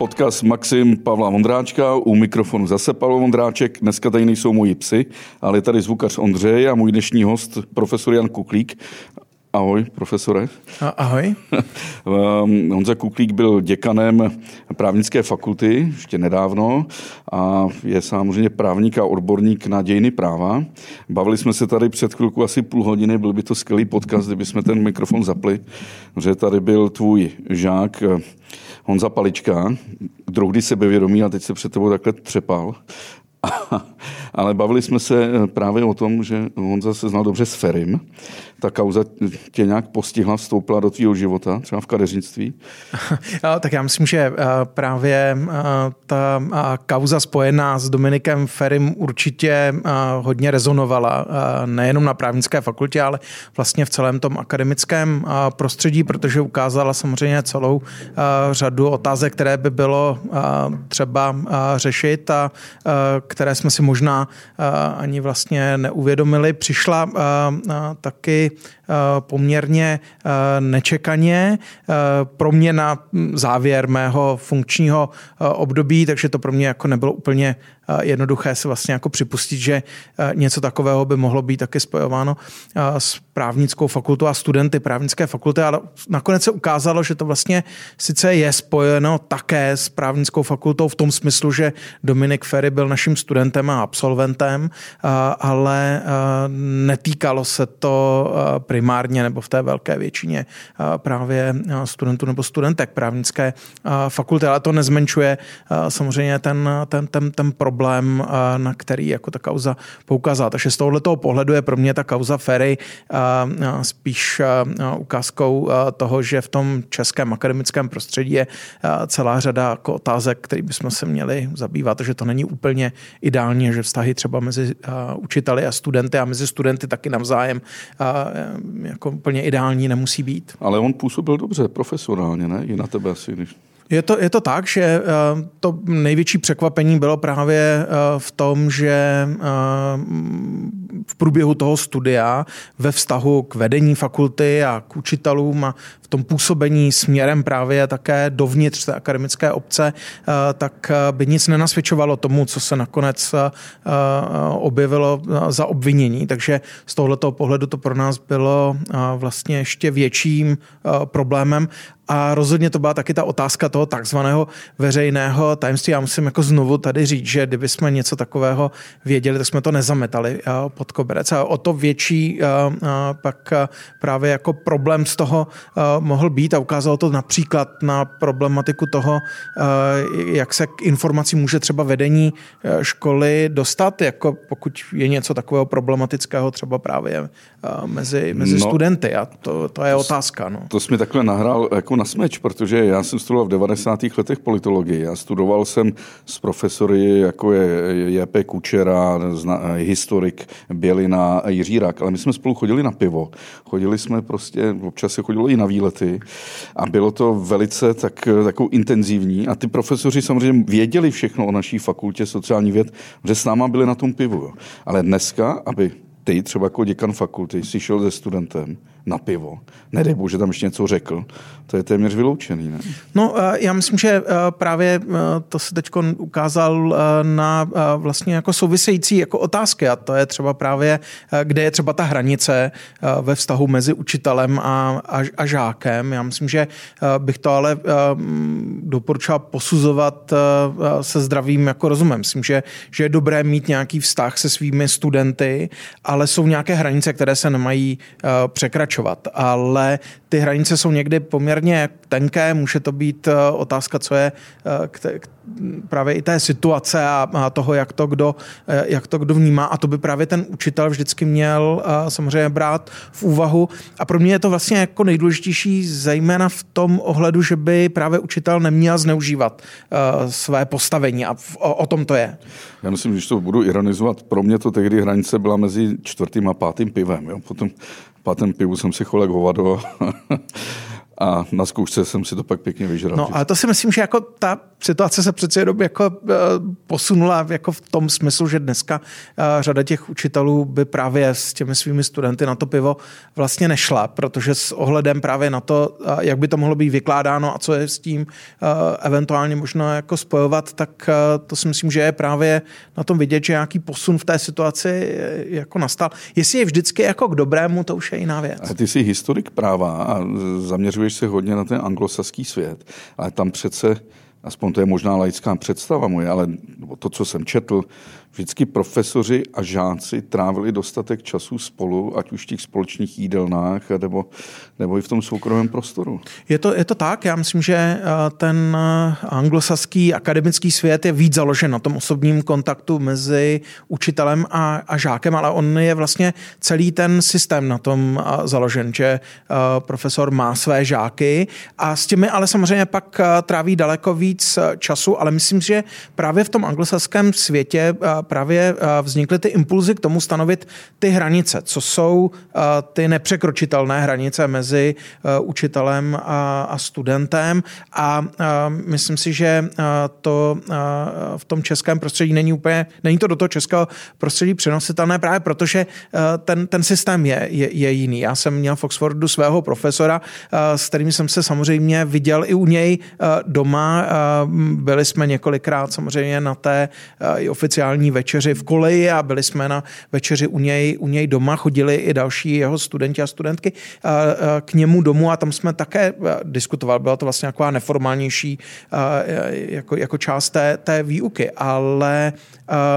Podcast Maxim Pavla Vondráčka, u mikrofonu zase Pavel Vondráček. Dneska tady nejsou moji psy, ale je tady zvukař Ondřej a můj dnešní host, profesor Jan Kuklík. Ahoj, profesore. Ahoj. Ehm, Honza Kuklík byl děkanem právnické fakulty ještě nedávno a je samozřejmě právník a odborník na dějiny práva. Bavili jsme se tady před chvilku asi půl hodiny, byl by to skvělý podcast, kdyby jsme ten mikrofon zapli, že tady byl tvůj žák eh, Honza Palička, druhdy sebevědomý a teď se před tebou takhle třepal. Ale bavili jsme se eh, právě o tom, že Honza se znal dobře s Ferim. Ta kauza tě nějak postihla, vstoupila do tvého života, třeba v kadeřnictví? tak já myslím, že eh, právě eh, ta kauza spojená s Dominikem Ferim určitě hodně rezonovala, nejenom na právnické fakultě, ale vlastně v celém tom akademickém prostředí, protože ukázala samozřejmě celou řadu otázek, které by bylo třeba řešit a které jsme si možná ani vlastně neuvědomili. Přišla taky poměrně nečekaně pro mě na závěr mého funkčního období, takže to pro mě jako nebylo úplně jednoduché si vlastně jako připustit, že něco takového by mohlo být taky spojováno s právnickou fakultou a studenty právnické fakulty, ale nakonec se ukázalo, že to vlastně sice je spojeno také s právnickou fakultou v tom smyslu, že Dominik Ferry byl naším studentem a absolventem, ale netýkalo se to primárně nebo v té velké většině právě studentů nebo studentek právnické fakulty, ale to nezmenšuje samozřejmě ten, ten, ten, ten problém, na který jako ta kauza poukázala. Takže z tohoto pohledu je pro mě ta kauza Ferry spíš ukázkou toho, že v tom českém akademickém prostředí je celá řada jako otázek, který bychom se měli zabývat, že to není úplně ideální, že vztahy třeba mezi učiteli a studenty a mezi studenty taky navzájem jako úplně ideální nemusí být. Ale on působil dobře, profesionálně, ne? I na tebe asi, když je to, je to tak, že eh, to největší překvapení bylo právě eh, v tom, že eh, v průběhu toho studia ve vztahu k vedení fakulty a k učitelům a v tom působení směrem právě také dovnitř té akademické obce, tak by nic nenasvědčovalo tomu, co se nakonec objevilo za obvinění. Takže z tohoto pohledu to pro nás bylo vlastně ještě větším problémem a rozhodně to byla taky ta otázka toho takzvaného veřejného tajemství. Já musím jako znovu tady říct, že kdyby jsme něco takového věděli, tak jsme to nezametali eh, pod koberec. A o to větší eh, eh, pak právě jako problém z toho mohl být a ukázalo to například na problematiku toho, jak se k informací může třeba vedení školy dostat, jako pokud je něco takového problematického třeba právě mezi, mezi no, studenty. A to, to je otázka. No. To jsi mi takhle nahrál jako na smeč, protože já jsem studoval v 90. letech politologii. Já studoval jsem s profesory, jako je J.P. Kučera, historik Bělina, Jiří Rak, ale my jsme spolu chodili na pivo. Chodili jsme prostě, občas se chodilo i na výlety a bylo to velice tak, takovou intenzivní a ty profesoři samozřejmě věděli všechno o naší fakultě sociální věd, že s náma byli na tom pivu. Jo. Ale dneska, aby ty třeba jako děkan fakulty si šel se studentem na pivo. Nedej bože, tam ještě něco řekl. To je téměř vyloučený, ne? No, eh, já myslím, že eh, právě eh, to se teď ukázal na vlastně jako související jako otázky a to je třeba právě, kde je třeba ta hranice ve vztahu mezi učitelem a, a, a žákem. Já myslím, že bych to ale doporučoval posuzovat se zdravým jako rozumem. Myslím, že, že je dobré mít nějaký vztah se svými studenty, ale jsou nějaké hranice, které se nemají překračovat pokračovat, ale ty hranice jsou někdy poměrně tenké, může to být eh, otázka, co je eh, k, k, právě i té situace a, a toho, jak to, kdo, eh, jak to kdo vnímá a to by právě ten učitel vždycky měl samozřejmě brát v úvahu a pro mě je to vlastně jako nejdůležitější zejména v tom ohledu, že by právě učitel neměl zneužívat své postavení a o, o tom to je. Já myslím, že to budu ironizovat, pro mě to tehdy hranice byla mezi čtvrtým a pátým pivem. Jo? Potom pátém pivu jsem si cholek hovado na zkoušce jsem si to pak pěkně vyžral. No ale to si myslím, že jako ta situace se přece jenom jako uh, posunula jako v tom smyslu, že dneska uh, řada těch učitelů by právě s těmi svými studenty na to pivo vlastně nešla, protože s ohledem právě na to, uh, jak by to mohlo být vykládáno a co je s tím eventuálně možno jako spojovat, tak to si myslím, že je právě na tom vidět, že nějaký posun v té situaci jako nastal. Jestli je vždycky jako k dobrému, to už je jiná věc. A ty jsi historik práva a zaměřuješ se hodně na ten anglosaský svět, ale tam přece aspoň to je možná laická představa moje, ale to, co jsem četl, vždycky profesoři a žáci trávili dostatek času spolu, ať už v těch společných jídelnách, nebo, nebo i v tom soukromém prostoru. Je to, je to tak, já myslím, že eh, ten eh, anglosaský akademický svět je víc založen na tom osobním kontaktu mezi učitelem a, a žákem, ale on je vlastně celý ten systém na tom eh, založen, že profesor má své žáky a s těmi ale samozřejmě pak tráví daleko víc času, ale myslím, že právě v tom anglosaském světě právě vznikly ty impulzy k tomu stanovit ty hranice, co jsou ty nepřekročitelné hranice mezi učitelem a studentem a myslím si, že to v tom českém prostředí není úplně, není to do toho českého prostředí přenositelné právě protože ten, ten systém je, je, je jiný. Já jsem měl v Oxfordu svého profesora, s kterým jsem se samozřejmě viděl i u něj doma. Byli jsme několikrát samozřejmě na té oficiální večeři v koleji a byli jsme na večeři u něj, u něj doma, chodili i další jeho studenti a studentky k němu domů a tam jsme také diskutovali. Byla to vlastně taková neformálnější jako, jako část té, té výuky, ale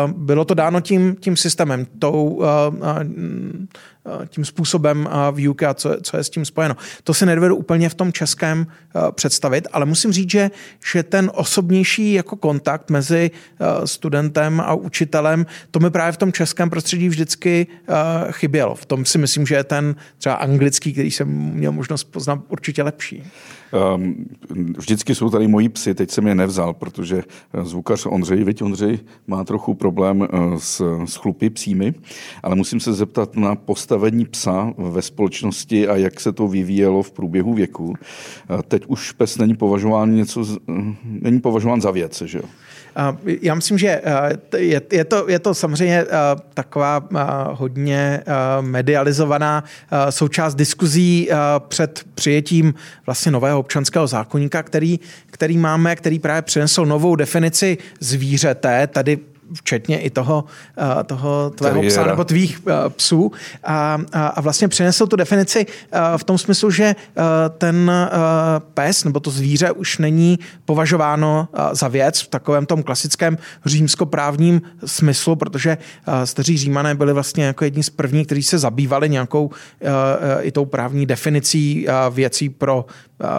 bylo to dáno tím, tím systémem, tou Eh, tím způsobem eh, výuky a co, co je s tím spojeno. To si nedovedu úplně v tom českém eh, představit, ale musím říct, že, že ten osobnější jako kontakt mezi studentem a učitelem, to mi právě v tom českém prostředí vždycky chybělo. V tom si myslím, že je ten třeba anglický, který jsem měl možnost poznat, určitě lepší. Ehm, vždycky jsou tady moji psy, teď jsem je nevzal, protože zvukař Ondřej, viď Ondřej, má trochu problém s, s chlupy psími, ale musím se zeptat na postavení psa ve společnosti a jak se to vyvíjelo v průběhu věku. Teď už pes není považován něco, není považován za věc, že jo? Já myslím, že je, je, to, je to samozřejmě taková hodně medializovaná součást diskuzí před přijetím vlastně nového občanského zákonníka, který, který máme, který právě přinesl novou definici zvířete. Tady včetně i toho, eh, toho tvého psa nebo tvých eh, psů a, a vlastně přinesl tu definici eh, v tom smyslu, že ten pes nebo to zvíře už není považováno za věc v takovém tom klasickém římskoprávním smyslu, protože staří římané byli vlastně jako jedni z prvních, kteří se zabývali nějakou i tou právní definicí věcí pro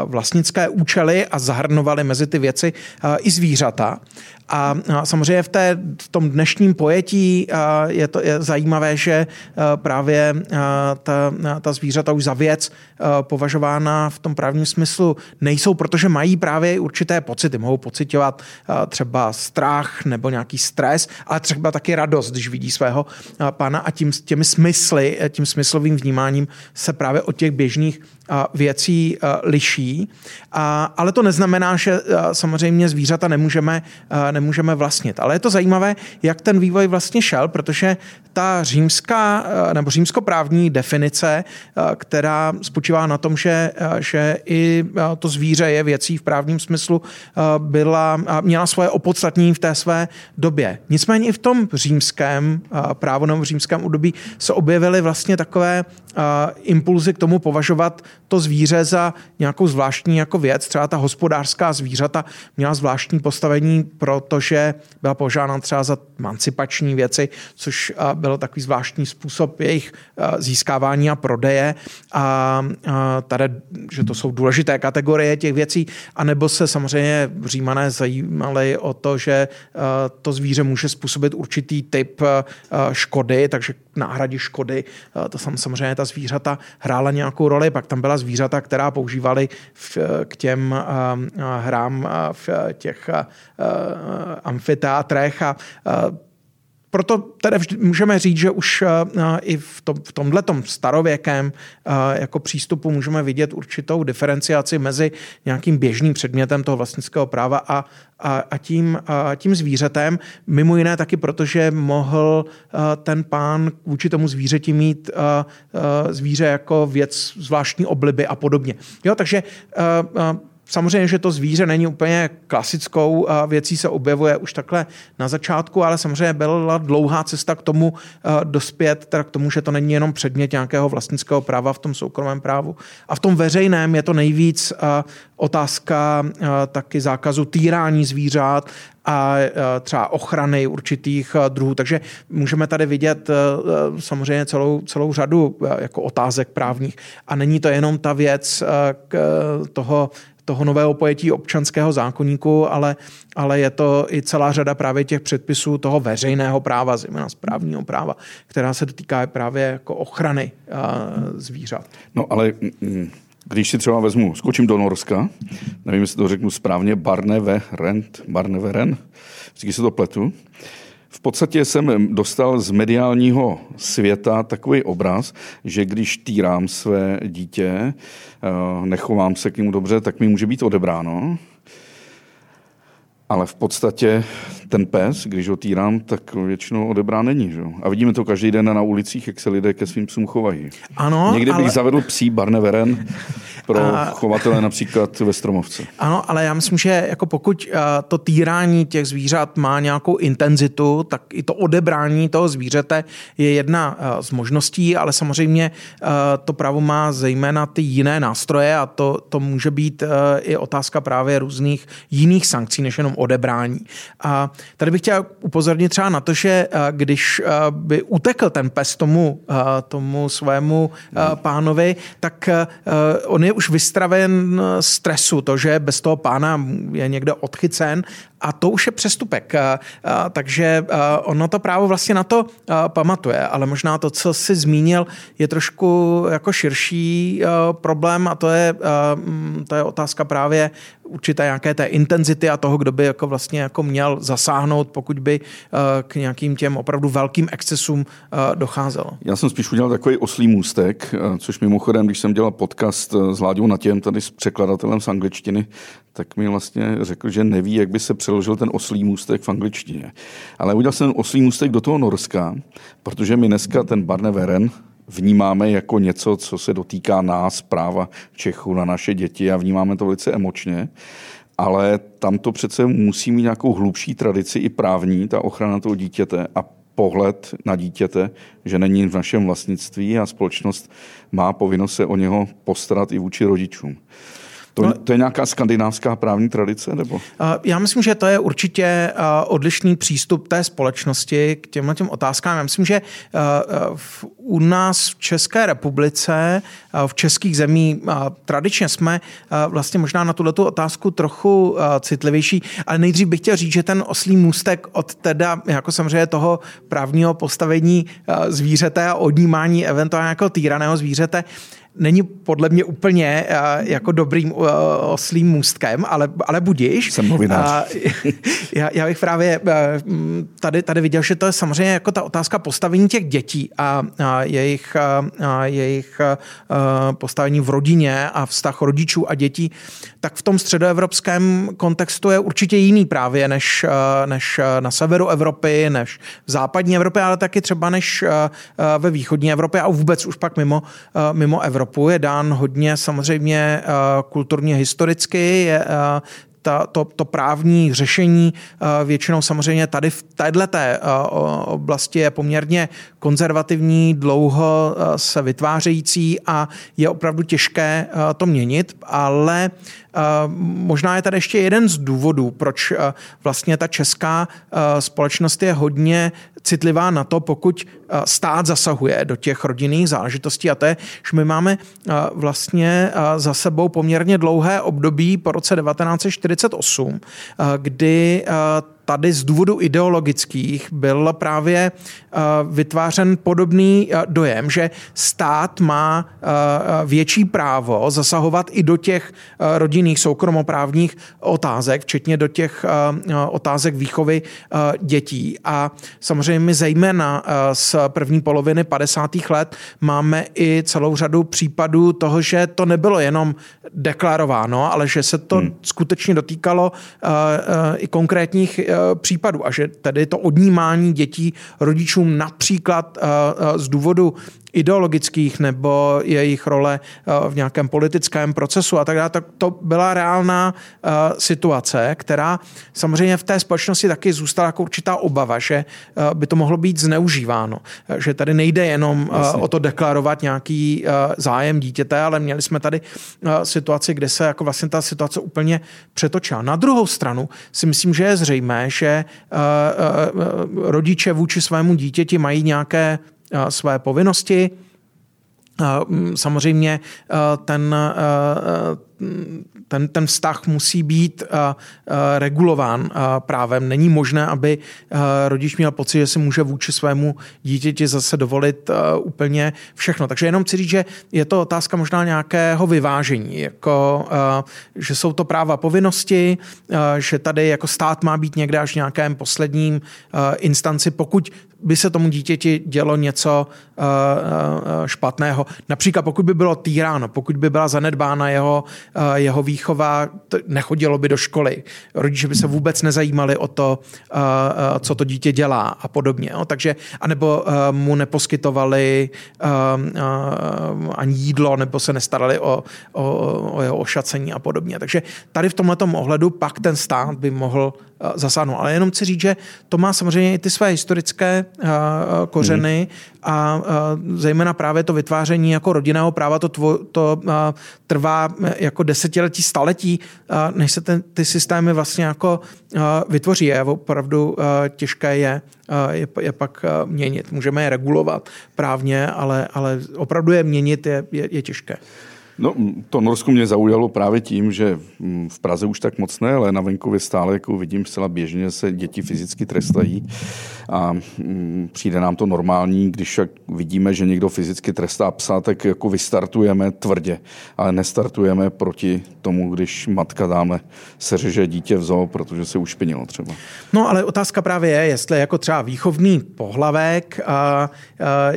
vlastnické účely a zahrnovali mezi ty věci i zvířata. A samozřejmě v, té, v tom dnešním pojetí je to je zajímavé, že právě ta, ta zvířata už za věc považována v tom právním smyslu nejsou, protože mají právě určité pocity. Mohou pocitovat třeba strach nebo nějaký stres, ale třeba taky radost, když vidí svého pána a tím, těmi smysly, tím smyslovým vnímáním se právě od těch běžných věcí liší. Ale to neznamená, že samozřejmě zvířata nemůžeme, nemůžeme vlastnit. Ale je to zajímavé, jak ten vývoj vlastně šel, protože ta římská nebo římskoprávní definice, která spočívá na tom, že, že i to zvíře je věcí v právním smyslu, byla, měla svoje opodstatnění v té své době. Nicméně i v tom římském právu nebo v římském období se objevily vlastně takové impulzy k tomu považovat to zvíře za nějakou zvláštní jako věc. Třeba ta hospodářská zvířata měla zvláštní postavení, protože byla požádána třeba za emancipační věci, což byl takový zvláštní způsob jejich získávání a prodeje. A tady, že to jsou důležité kategorie těch věcí, anebo se samozřejmě římané zajímali o to, že to zvíře může způsobit určitý typ škody, takže náhradě škody, to samozřejmě ta zvířata hrála nějakou roli, pak tam byla zvířata, která používali v, k těm hrám v těch amfiteátrech a proto tedy vždy, můžeme říct, že už i v, tom, v tomhletom starověkém jako přístupu můžeme vidět určitou diferenciaci mezi nějakým běžným předmětem toho vlastnického práva a, a, a, tím, a tím zvířetem. Mimo jiné taky protože mohl ten pán vůči tomu zvířeti mít zvíře jako věc zvláštní obliby a podobně. Jo, takže Samozřejmě, že to zvíře není úplně klasickou věcí, se objevuje už takhle na začátku, ale samozřejmě byla dlouhá cesta k tomu dospět, teda k tomu, že to není jenom předmět nějakého vlastnického práva v tom soukromém právu. A v tom veřejném je to nejvíc otázka taky zákazu týrání zvířat a třeba ochrany určitých druhů. Takže můžeme tady vidět samozřejmě celou, celou řadu jako otázek právních. A není to jenom ta věc toho toho nového pojetí občanského zákonníku, ale, ale je to i celá řada právě těch předpisů toho veřejného práva, zejména správního práva, která se dotýká právě jako ochrany zvířat. No ale mm, když si třeba vezmu, skočím do Norska, nevím, jestli to řeknu správně, Barneve Rent, Barneve Ren, vždycky se to pletu, v podstatě jsem dostal z mediálního světa takový obraz, že když týrám své dítě, eh, nechovám se k němu dobře, tak mi může být odebráno. Ale v podstatě ten pes, když ho týrám, tak většinou odebrá není. Že? A vidíme to každý den na ulicích, jak se lidé ke svým psům chovají. Ano, Někdy bych ale... zavedl psí barneveren pro a... chovatele například ve Stromovce. Ano, ale já myslím, že jako pokud uh, to týrání těch zvířat má nějakou intenzitu, tak i to odebrání toho zvířete je jedna uh, z možností, ale samozřejmě uh, to právo má zejména ty jiné nástroje a to, to může být i otázka právě různých jiných sankcí, než jenom odebrání. A tady bych chtěl upozornit třeba na to, že když by utekl ten pes tomu, tomu svému pánovi, tak on je už vystraven stresu, to, že bez toho pána je někde odchycen a to už je přestupek. Takže ono to právo vlastně na to pamatuje, ale možná to, co si zmínil, je trošku jako širší problém a to je, to je otázka právě určité nějaké té intenzity a toho, kdo by jako vlastně jako měl zasáhnout, pokud by k nějakým těm opravdu velkým excesům docházelo. Já jsem spíš udělal takový oslý můstek, což mimochodem, když jsem dělal podcast s Láďou Natěm, tady s překladatelem z angličtiny, tak mi vlastně řekl, že neví, jak by se přeložil ten oslý můstek v angličtině. Ale udělal jsem oslý můstek do toho Norska, protože my dneska ten Barneveren vnímáme jako něco, co se dotýká nás, práva Čechů na naše děti a vnímáme to velice emočně ale tam to přece musí mít nějakou hlubší tradici i právní, ta ochrana toho dítěte a pohled na dítěte, že není v našem vlastnictví a společnost má povinnost se o něho postarat i vůči rodičům. To, no, to je nějaká skandinávská právní tradice? Nebo? Já myslím, že to je určitě odlišný přístup té společnosti k těmhle těm otázkám. Já myslím, že u nás v České republice, v českých zemí tradičně jsme vlastně možná na tuto otázku trochu citlivější, ale nejdřív bych chtěl říct, že ten oslý můstek od teda jako samozřejmě toho právního postavení zvířete a odnímání eventuálně jako týraného zvířete není podle mě úplně uh, jako dobrým uh, oslým můstkem, ale, ale budíš. Jsem novinář. Uh, já, já bych právě uh, tady, tady viděl, že to je samozřejmě jako ta otázka postavení těch dětí a, a jejich, a jejich uh, postavení v rodině a vztah rodičů a dětí, tak v tom středoevropském kontextu je určitě jiný právě než, uh, než na severu Evropy, než v západní Evropě, ale taky třeba než uh, ve východní Evropě a vůbec už pak mimo, uh, mimo Evropu. Evropu je dán hodně samozřejmě eh, kulturně historicky, je, eh, ta, to, to právní řešení eh, většinou samozřejmě tady v této oblasti je poměrně konzervativní, dlouho se vytvářející a je opravdu těžké to měnit, ale Možná je tady ještě jeden z důvodů, proč vlastně ta česká společnost je hodně citlivá na to, pokud stát zasahuje do těch rodinných záležitostí. A to je, že my máme vlastně za sebou poměrně dlouhé období po roce 1948, kdy tady z důvodu ideologických byl právě vytvářen podobný dojem, že stát má větší právo zasahovat i do těch rodinných soukromoprávních otázek, včetně do těch otázek výchovy dětí. A samozřejmě my zejména z první poloviny 50. let máme i celou řadu případů toho, že to nebylo jenom deklarováno, ale že se to hmm. skutečně dotýkalo i konkrétních případů a že tedy to odnímání dětí rodičům například z důvodu ideologických nebo jejich role eh, v nějakém politickém procesu a tak dále, tak to byla reálná eh, situace, která samozřejmě v té společnosti taky zůstala jako určitá obava, že eh, by to mohlo být zneužíváno. Že tady nejde jenom Jasně. o to deklarovat nějaký zájem dítěte, ale měli jsme tady situaci, kde se jako vlastně ta situace úplně přetočila. Na druhou stranu si myslím, že je zřejmé, že rodiče vůči svému dítěti mají nějaké své povinnosti. Samozřejmě ten ten, ten vztah musí být regulován právem. Není možné, aby rodič měl pocit, že si může vůči svému dítěti zase dovolit úplně všechno. Takže jenom chci říct, že je to otázka možná nějakého vyvážení, jako, že jsou to práva povinnosti, že tady jako stát má být někde až v nějakém posledním instanci, pokud by se tomu dítěti dělo něco uh, uh, špatného. Například pokud by bylo týráno, pokud by byla zanedbána jeho Eh, jeho výchova, nechodilo by do školy. Rodiče by se vůbec nezajímali o to, eh, eh, co to dítě dělá a podobně. Takže, anebo mu neposkytovali ani jídlo, nebo se nestarali o, o, o jeho ošacení a podobně. Takže tady v tomto ohledu pak ten stát by mohl zasáhnout. Ale jenom chci říct, že to má samozřejmě i ty své historické kořeny hmm. a zejména právě to vytváření jako rodinného práva, to, tvo, to trvá jako desetiletí, staletí, než se ten, ty systémy vlastně jako vytvoří. Je opravdu těžké je, je, je pak měnit. Můžeme je regulovat právně, ale, ale opravdu je měnit je, je, je těžké. No, to Norsko mě zaujalo právě tím, že v Praze už tak moc ne, ale na venkově stále jako vidím zcela běžně, se děti fyzicky trestají a přijde nám to normální, když vidíme, že někdo fyzicky trestá psa, tak jako vystartujeme tvrdě, ale nestartujeme proti tomu, když matka dáme seřeže dítě v zoo, protože se ušpinilo třeba. No ale otázka právě je, jestli jako třeba výchovný pohlavek, a, a,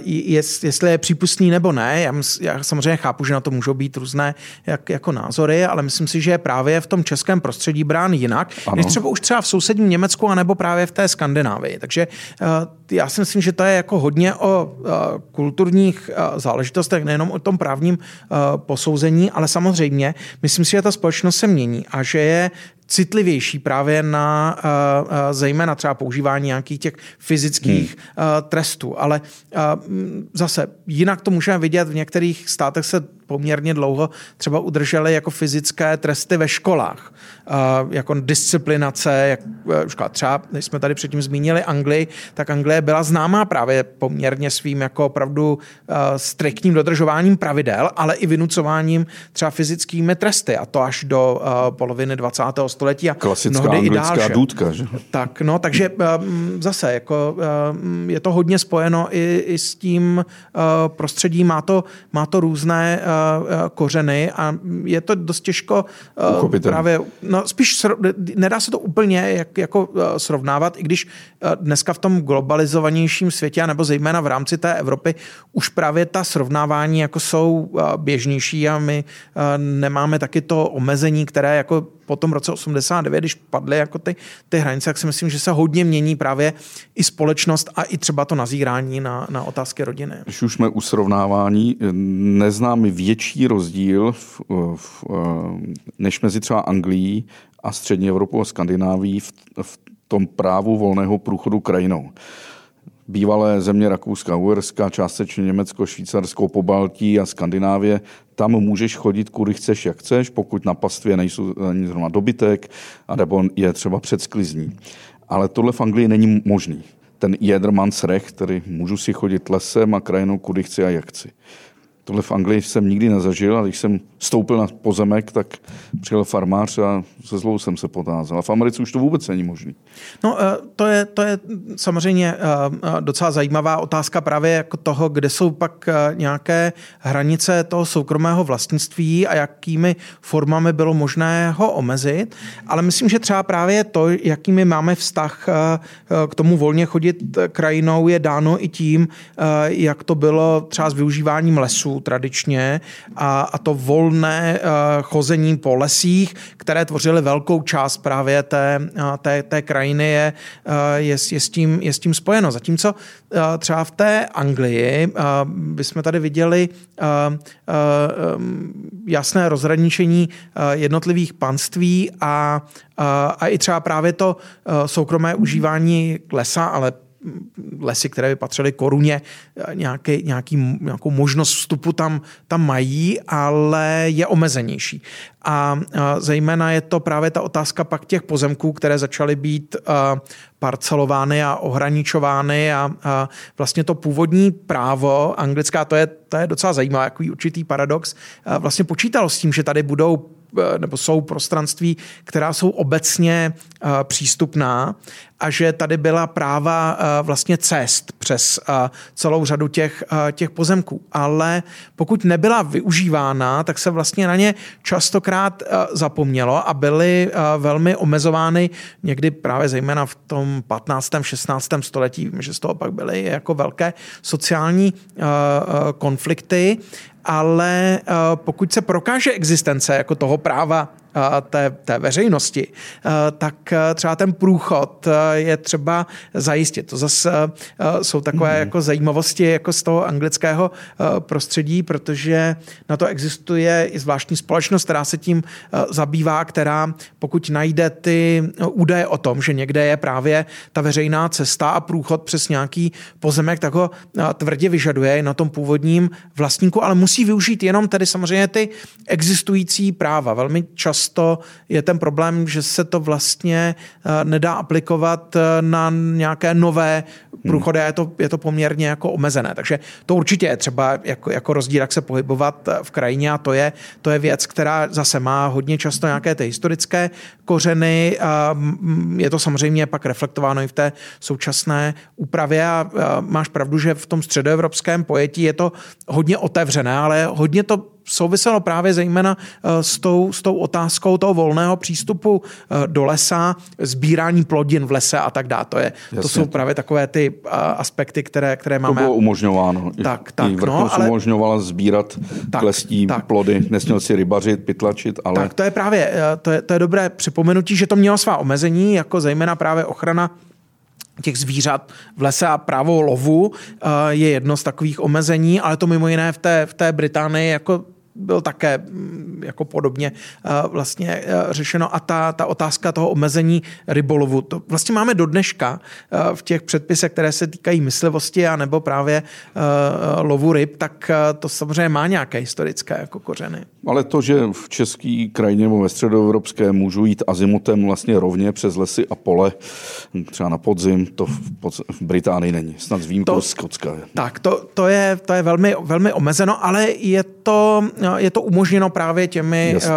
jest, jestli je přípustný nebo ne. Já, já samozřejmě chápu, že na to můžou být být různé jak, jako názory, ale myslím si, že je právě v tom českém prostředí brán jinak, ano. než třeba už třeba v sousedním Německu, anebo právě v té Skandinávii. Takže uh, já si myslím, že to je jako hodně o uh, kulturních uh, záležitostech, nejenom o tom právním posouzení, ale samozřejmě myslím si, že ta společnost se mění a že je citlivější právě na zejména třeba používání nějakých těch fyzických hmm. trestů. Ale zase jinak to můžeme vidět, v některých státech se poměrně dlouho třeba udržely jako fyzické tresty ve školách, jako disciplinace, jak, třeba, když jsme tady předtím zmínili Anglii, tak Anglie byla známá právě poměrně svým jako opravdu striktním dodržováním pravidel, ale i vynucováním třeba fyzickými tresty a to až do poloviny 20 století a Klasická mnohdy i dál. důdka, že? Tak, no, takže zase jako je to hodně spojeno i, i s tím prostředím, má to, má to různé kořeny a je to dost těžko uh, právě, no spíš nedá se to úplně jak, jako uh, srovnávat, i když dneska v tom globalizovanějším světě, nebo zejména v rámci té Evropy, už právě ta srovnávání jako jsou běžnější a my nemáme taky to omezení, které jako po tom roce 89, když padly jako ty, ty hranice, tak si myslím, že se hodně mění právě i společnost a i třeba to nazírání na, na otázky rodiny. Když už jsme u srovnávání, neznám větší rozdíl v, v, než mezi třeba Anglií a střední Evropou a Skandinávií v, v tom právu volného průchodu krajinou bývalé země Rakouska, Uherska, částečně Německo, Švýcarsko, Pobaltí a Skandinávie, tam můžeš chodit, kudy chceš, jak chceš, pokud na pastvě nejsou ani zrovna dobytek, anebo je třeba předsklizní. Ale tohle v Anglii není možný. Ten Jedermannsrecht, který můžu si chodit lesem a krajinou, kudy chci a jak chci. Tohle v Anglii jsem nikdy nezažil a když jsem stoupil na pozemek, tak přijel farmář a se zlou jsem se potázal. A v Americe už to vůbec není možné. No, eh, to je, to je samozřejmě eh, eh, docela zajímavá otázka právě jako toho, kde jsou pak nějaké hranice toho soukromého vlastnictví a jakými formami bylo možné ho omezit. Ale myslím, že třeba právě to, jakými máme vztah k tomu volně chodit krajinou, je dáno i tím, jak to bylo třeba s využíváním lesů tradičně a, a to volné chození po lesích, které tvořily velkou část právě té, té, té krajiny, je, je, je, s tím, je s tím spojeno. Zatímco třeba v té Anglii bychom tady viděli jasné rozhraničení jednotlivých panství a, a i třeba právě to soukromé užívání lesa, ale lesy, které by patřily koruně, nějaký, nějaký, nějakou možnost vstupu tam, tam mají, ale je omezenější. A, zejména je to právě ta otázka pak těch pozemků, které začaly být parcelovány a ohraničovány a, vlastně to původní právo anglická, to je, to je docela zajímavé, jako určitý paradox, vlastně počítalo s tím, že tady budou Eh, nebo jsou prostranství, která jsou obecně přístupná a že tady byla práva eh, vlastně cest přes celou řadu těch, těch pozemků. Ale pokud nebyla využívána, tak se vlastně na ně častokrát zapomnělo a byly velmi omezovány někdy právě zejména v tom 15. 16. století, že z toho pak byly jako velké sociální konflikty ale eh, pokud se prokáže existence jako toho práva té, té veřejnosti, tak třeba ten průchod je třeba zajistit. To zase jsou takové mm. jako zajímavosti jako z toho anglického prostředí, protože na to existuje i zvláštní společnost, která se tím zabývá, která pokud najde ty údaje o tom, že někde je právě ta veřejná cesta a průchod přes nějaký pozemek, tak ho tvrdě vyžaduje na tom původním vlastníku, ale musí využít jenom tedy samozřejmě ty existující práva. Velmi často často je ten problém, že se to vlastně eh, nedá aplikovat eh, na nějaké nové průchody a je to, je to poměrně jako omezené. Takže to určitě je třeba jako, jako rozdíl, jak se pohybovat eh, v krajině a to je, to je věc, která zase má hodně často nějaké ty historické kořeny. Je to samozřejmě pak reflektováno i v té současné úpravě a máš pravdu, že v tom středoevropském pojetí je to hodně otevřené, ale hodně to souviselo právě zejména eh, s tou, s tou otázkou toho volného přístupu eh, do lesa, sbírání plodin v lese a tak dále. To, je, to jsou právě takové ty eh, aspekty, které, které máme. To bylo umožňováno. Tak, tak. I no, ale... umožňovala sbírat tak, klestí tak. plody, nesměl si rybařit, pytlačit, ale... Tak to je právě, to je, to je dobré připomenutí, že to mělo svá omezení, jako zejména právě ochrana těch zvířat v lese a právo lovu je jedno z takových omezení, ale to mimo jiné v té, v té Británii jako byl také mm, jako podobně eh, vlastně eh, řešeno a ta, ta otázka toho omezení rybolovu, to vlastně máme do dneška eh, v těch předpisech, které se týkají myslivosti a nebo právě lovu ryb, tak to samozřejmě má nějaké historické jako kořeny. Ale to, že v české krajině nebo ve středoevropské můžu jít azimutem vlastně rovně přes lesy a pole, třeba na podzim, to v, pod, v Británii není. Snad s výjimkou Skotska. Tak, to, to, je, to je velmi, velmi omezeno, ale je to je to umožněno právě těmi, Jasně,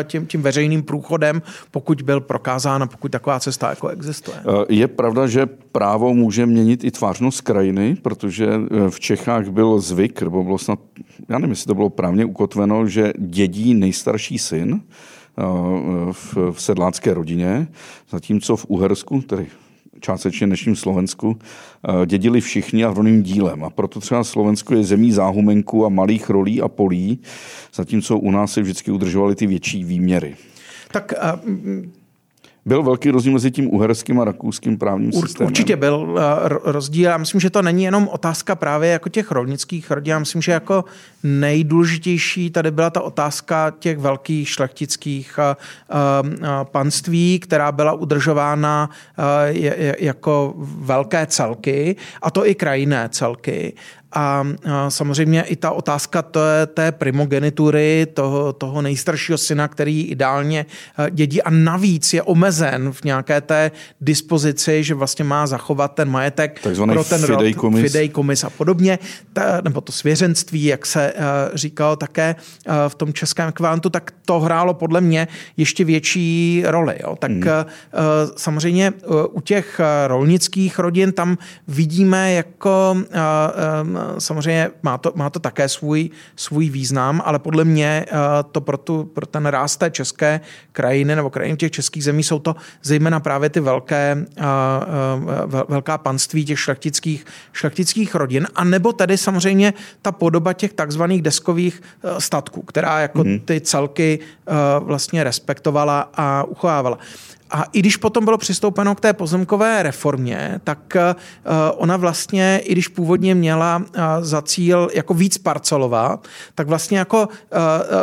eh, tím, tím veřejným průchodem, pokud byl prokázán a pokud taková cesta jako existuje. Eh, je pravda, že právo může měnit i tvářnost krajiny, protože eh, v Čechách byl zvyk, nebo bylo snad, já nevím, jestli to bylo právně ukotveno, že dědí nejstarší syn v, v sedlácké rodině, zatímco v Uhersku, tedy částečně dnešním Slovensku, eh, dědili všichni a rovným dílem. A proto třeba Slovensko je zemí záhumenku a malých rolí a polí, zatímco u nás se vždycky udržovaly ty větší výměry. Tak byl velký rozdíl mezi tím uherským a rakouským právním systémem? Určitě byl eh, rozdíl. Já myslím, že to není jenom otázka právě jako těch rovnických rodin. Já myslím, že jako nejdůležitější tady byla ta otázka těch velkých šlechtických eh, eh, panství, která byla udržována jako velké celky, a to i krajinné celky. A samozřejmě i ta otázka té, té primogenitury, toho, toho nejstaršího syna, který ideálně dědí a navíc je omezen v nějaké té dispozici, že vlastně má zachovat ten majetek Takzvaný pro ten fidejkomis. rod, fidejkomis a podobně, ta, nebo to svěřenství, jak se uh, říkalo také uh, v tom českém kvantu, tak to hrálo podle mě ještě větší roli. Jo. Tak hmm. uh, samozřejmě uh, u těch rolnických rodin tam vidíme jako, uh, um, samozřejmě má to, má to také svůj, svůj význam, ale podle mě uh, to pro, tu, pro ten ráz té české krajiny nebo krajiny těch českých zemí jsou to zejména právě ty velké, velká panství těch šlechtických, šlechtických rodin, a nebo tedy samozřejmě ta podoba těch takzvaných deskových statků, která jako mm-hmm. ty celky vlastně respektovala a uchovávala. A i když potom bylo přistoupeno k té pozemkové reformě, tak eh, ona vlastně, i když původně měla eh, za cíl jako víc parcelovat, tak vlastně jako eh,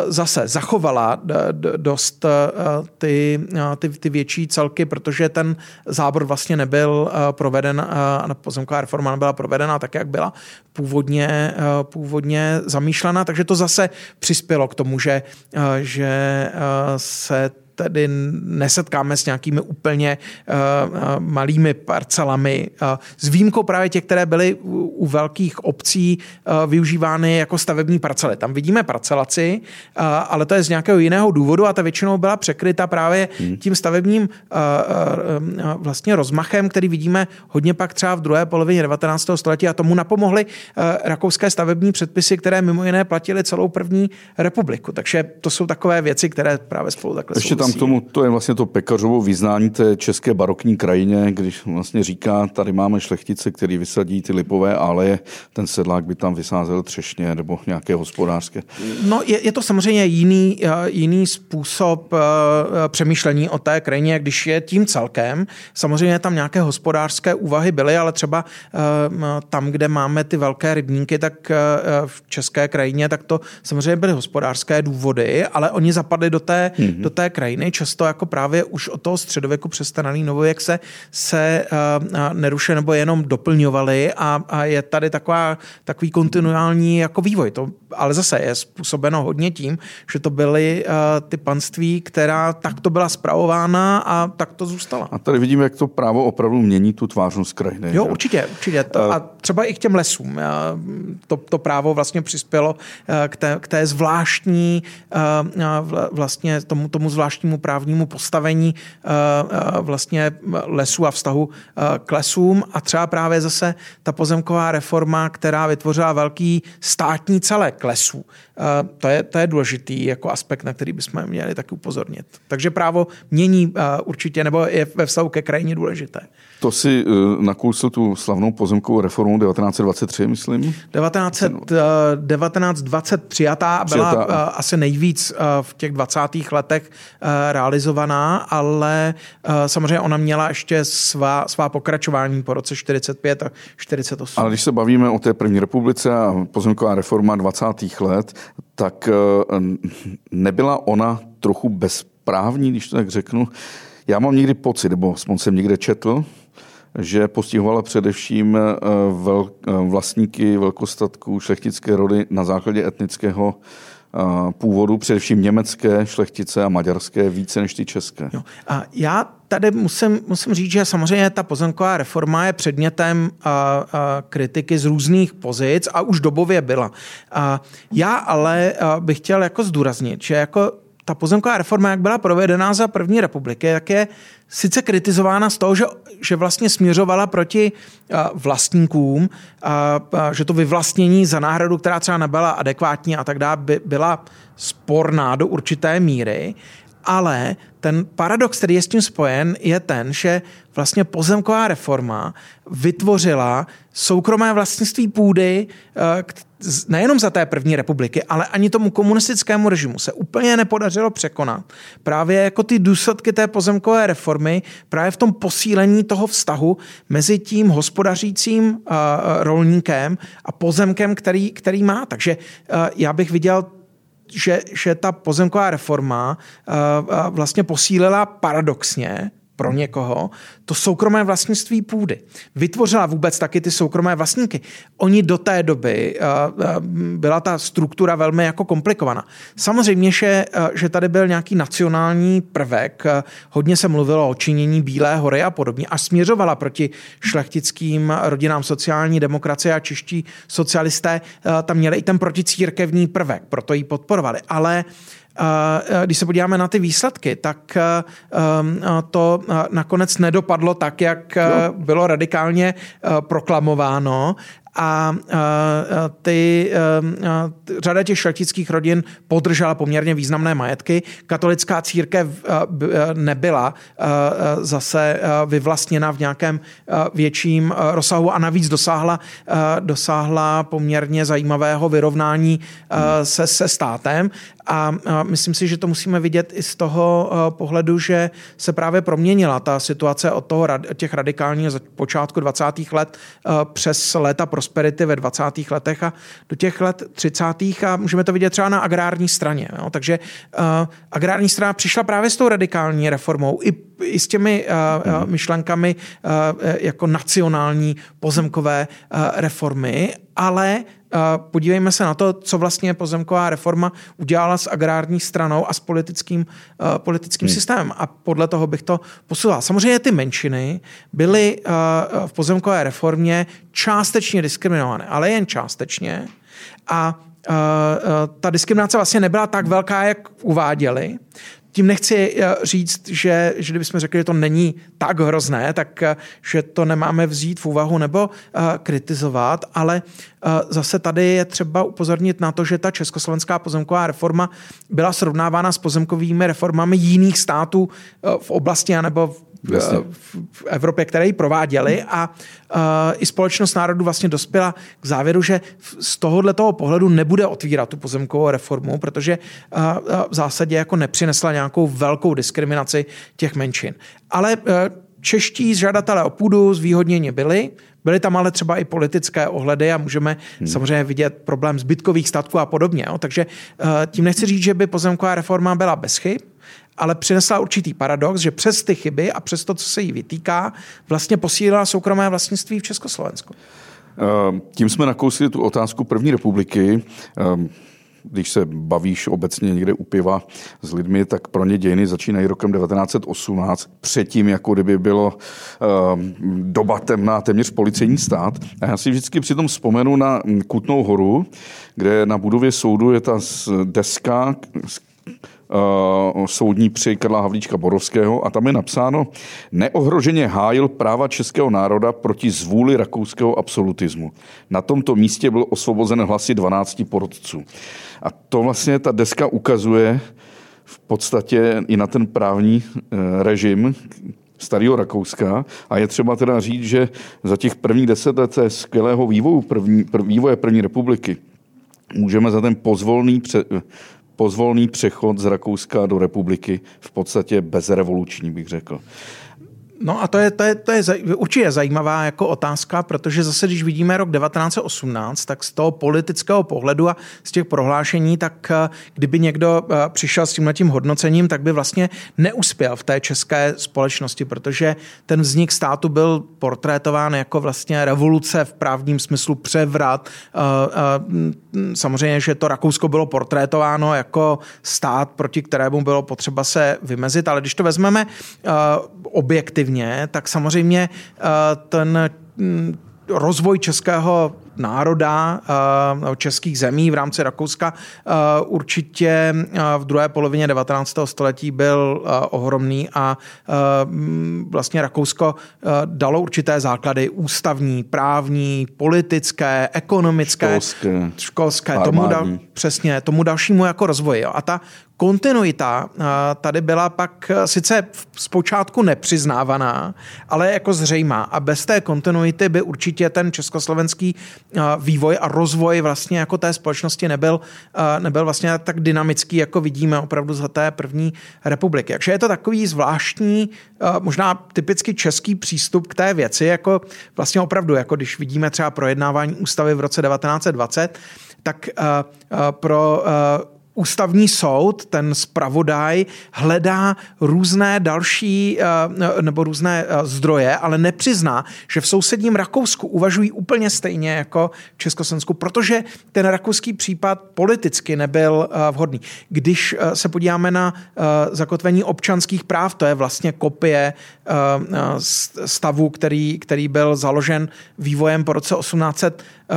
zase zachovala dost ty, ty, ty větší celky, protože ten zábor vlastně nebyl proveden, pozemková reforma nebyla provedena tak, jak byla původně, původně zamýšlena, takže to zase přispělo k tomu, že, že se tedy nesetkáme s nějakými úplně uh, malými parcelami. Uh, s výjimkou právě těch, které byly u, u velkých obcí uh, využívány jako stavební parcely. Tam vidíme parcelaci, uh, ale to je z nějakého jiného důvodu a ta většinou byla překryta právě hmm. tím stavebním uh, uh, vlastně rozmachem, který vidíme hodně pak třeba v druhé polovině 19. století a tomu napomohly uh, rakouské stavební předpisy, které mimo jiné platily celou první republiku. Takže to jsou takové věci, které právě spolu takhle Ještě tam k tomu, to je vlastně to pekařovo vyznání té české barokní krajině, když vlastně říká, tady máme šlechtice, který vysadí ty lipové ale ten sedlák by tam vysázel třešně nebo nějaké hospodářské. No je, je to samozřejmě jiný, eh, jiný způsob uh, přemýšlení o té krajině, když je tím celkem. Samozřejmě tam nějaké hospodářské úvahy byly, ale třeba tam, kde máme ty velké rybníky, tak v české krajině, tak to samozřejmě byly hospodářské důvody, ale oni zapadli do té, mm-hmm. do té krajiny krajiny, často jako právě už od toho středověku přes ten raný novověk se, se uh, neruše nebo jenom doplňovaly a, a je tady taková, takový kontinuální jako vývoj. To ale zase je způsobeno hodně tím, že to byly uh, ty panství, která takto byla spravována a tak to zůstala. A tady vidíme, jak to právo opravdu mění tu tvářnost krajiny. Jo, určitě, určitě. To, a třeba i k těm lesům. To, to právo vlastně přispělo k té, k té zvláštní, vlastně tomu, tomu zvláštnímu zvláštnímu právnímu postavení eh, eh, vlastně lesů a vztahu eh, k lesům a třeba právě zase ta pozemková reforma, která vytvořila velký státní celek lesů. To je, to je důležitý jako aspekt, na který bychom měli taky upozornit. Takže právo mění určitě, nebo je ve vztahu ke krajině důležité. To si uh, nakousl tu slavnou pozemkovou reformu 1923, myslím? 19, uh, 1920 přijatá, byla uh, asi nejvíc uh, v těch 20. letech uh, realizovaná, ale uh, samozřejmě ona měla ještě svá, svá pokračování po roce 45 a 48. Ale když se bavíme o té první republice a pozemková reforma 20. let, tak uh, nebyla ona trochu bezprávní, když to tak řeknu. Já mám někdy pocit, nebo aspoň jsem někde četl, že postihovala především eh, vel, eh, vlastníky velkostatků šlechtické rody na základě etnického eh, původu, především německé šlechtice a maďarské více než ty české. Jo. A já tady musím, musím říct, že samozřejmě ta pozemková reforma je předmětem a, a, kritiky z různých pozic a už dobově byla. A já ale bych chtěl jako zdůraznit, že jako ta pozemková reforma, jak byla provedená za první republiky, tak je sice kritizována z toho, že, že vlastně směřovala proti vlastníkům, a, a, že to vyvlastnění za náhradu, která třeba nebyla adekvátní a tak dále, by, byla sporná do určité míry, ale ten paradox, který je s tím spojen, je ten, že vlastně pozemková reforma vytvořila soukromé vlastnictví půdy eh, nejenom za té první republiky, ale ani tomu komunistickému režimu se úplně nepodařilo překonat. Právě jako ty důsledky té pozemkové reformy, právě v tom posílení toho vztahu mezi tím hospodařícím eh, rolníkem a pozemkem, který, který má. Takže eh, já bych viděl že, že ta pozemková reforma uh, vlastně posílila paradoxně pro někoho to soukromé vlastnictví půdy. Vytvořila vůbec taky ty soukromé vlastníky. Oni do té doby byla ta struktura velmi jako komplikovaná. Samozřejmě, že, že tady byl nějaký nacionální prvek, hodně se mluvilo o činění Bílé hory a podobně a směřovala proti šlechtickým rodinám sociální demokracie a čeští socialisté tam měli i ten proticírkevní prvek, proto ji podporovali. Ale když se podíváme na ty výsledky, tak to nakonec nedopadlo tak, jak bylo radikálně proklamováno a ty, řada těch šlechtických rodin podržela poměrně významné majetky. Katolická církev nebyla zase vyvlastněna v nějakém větším rozsahu a navíc dosáhla, dosáhla poměrně zajímavého vyrovnání se, se státem. A myslím si, že to musíme vidět i z toho pohledu, že se právě proměnila ta situace od toho, těch radikálních počátku 20. let přes léta prosperity ve 20. letech a do těch let 30. a můžeme to vidět třeba na agrární straně. Jo? Takže uh, agrární strana přišla právě s tou radikální reformou i, i s těmi uh, uh, myšlenkami uh, jako nacionální pozemkové uh, reformy, ale podívejme se na to, co vlastně pozemková reforma udělala s agrární stranou a s politickým, politickým hmm. systémem. A podle toho bych to posuval. Samozřejmě ty menšiny byly v pozemkové reformě částečně diskriminované, ale jen částečně. A ta diskriminace vlastně nebyla tak velká, jak uváděli. Tím nechci eh, říct, že, že kdybychom řekli, že to není tak hrozné, tak eh, že to nemáme vzít v úvahu nebo uh, kritizovat, ale zase tady je třeba upozornit na to, že ta československá pozemková reforma byla srovnávána s pozemkovými reformami jiných států v oblasti nebo v Jasně. v Evropě, které ji prováděli a uh, i společnost národů vlastně dospěla k závěru, že z tohohle toho pohledu nebude otvírat tu pozemkovou reformu, protože uh, v zásadě jako nepřinesla nějakou velkou diskriminaci těch menšin. Ale uh, čeští žadatelé o půdu zvýhodněni byli, byly tam ale třeba i politické ohledy a můžeme hmm. samozřejmě vidět problém zbytkových statků a podobně. Jo. Takže tím nechci říct, že by pozemková reforma byla bez chyb, ale přinesla určitý paradox, že přes ty chyby a přes to, co se jí vytýká, vlastně posílila soukromé vlastnictví v Československu. Ehm, tím jsme nakousli tu otázku první republiky ehm, když se bavíš obecně někde u piva s lidmi, tak pro ně dějiny začínají rokem 1918, předtím, jako kdyby bylo uh, doba temná, téměř policejní stát. A já si vždycky přitom vzpomenu na Kutnou horu, kde na budově soudu je ta deska, soudní při Karla Havlíčka Borovského a tam je napsáno, neohroženě hájil práva českého národa proti zvůli rakouského absolutismu. Na tomto místě byl osvobozen hlasy 12 porodců. A to vlastně ta deska ukazuje v podstatě i na ten právní uh, režim, starého Rakouska a je třeba teda říct, že za těch prvních deset let skvělého vývoju první, prv, vývoje první republiky můžeme za ten pozvolný pře, pozvolný přechod z Rakouska do republiky v podstatě bezrevoluční, bych řekl. No a to je, to je, to je určitě zajímavá jako otázka, protože zase, když vidíme rok 1918, tak z toho politického pohledu a z těch prohlášení, tak eh, kdyby někdo eh, přišel s tímhle tím hodnocením, tak by vlastně neuspěl v té české společnosti, protože ten vznik státu byl portrétován jako vlastně revoluce v právním smyslu převrat. Eh, samozřejmě, že to Rakousko bylo portrétováno jako stát, proti kterému bylo potřeba se vymezit, ale když to vezmeme objektivně, pozitivně, tak samozřejmě eh, ten mm, rozvoj českého národa, eh, českých zemí v rámci Rakouska eh, určitě v druhé polovině 19. století byl ohromný a vlastně Rakousko dalo určité základy ústavní, právní, politické, ekonomické, školské, školské tomu dal, přesně, tomu dalšímu jako rozvoji. A ta kontinuita tady byla pak sice zpočátku nepřiznávaná, ale jako zřejmá. A bez té kontinuity by určitě ten československý vývoj a rozvoj vlastně jako té společnosti nebyl, nebyl vlastně tak dynamický, jako vidíme opravdu za té první republiky. Takže je to takový zvláštní, možná typicky český přístup k té věci, jako vlastně opravdu, jako když vidíme třeba projednávání ústavy v roce 1920, tak pro ústavní soud, ten zpravodaj, hledá různé další eh, nebo různé eh, zdroje, ale nepřizná, že v sousedním Rakousku uvažují úplně stejně jako v Československu, protože ten rakouský případ politicky nebyl eh, vhodný. Když se podíváme na zakotvení občanských práv, to je vlastně kopie stavu, který, který byl založen vývojem po roce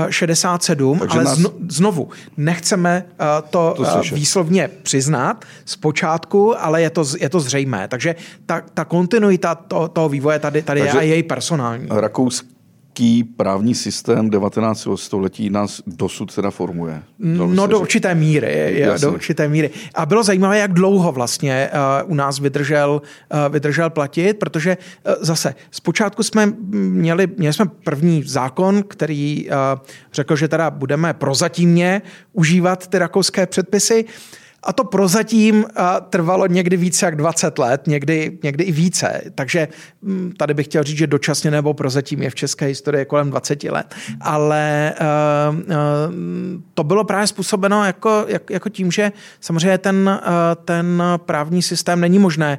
1867, Takže ale nás... znovu, nechceme to, to výslovně přiznat zpočátku, ale je to, je to zřejmé. Takže ta, ta kontinuita to, toho vývoje tady, tady je a její personální. Rakousk jaký právní systém 19. století nás dosud teda formuje? no do určité míry. Je, do určité míry. A bylo zajímavé, jak dlouho vlastně uh, u nás vydržel, uh, vydržel platit, protože uh, zase zpočátku jsme měli, měli jsme první zákon, který uh, řekl, že teda budeme prozatímně užívat ty rakouské předpisy. Uh, a to prozatím trvalo někdy více jak 20 let, někdy, někdy i více. Takže mm, tady bych chtěl říct, že dočasně nebo prozatím je v české historii kolem 20 let. Ale uh, uh, to bylo právě způsobeno jako, jako tím, že samozřejmě ten, ten právní systém není možné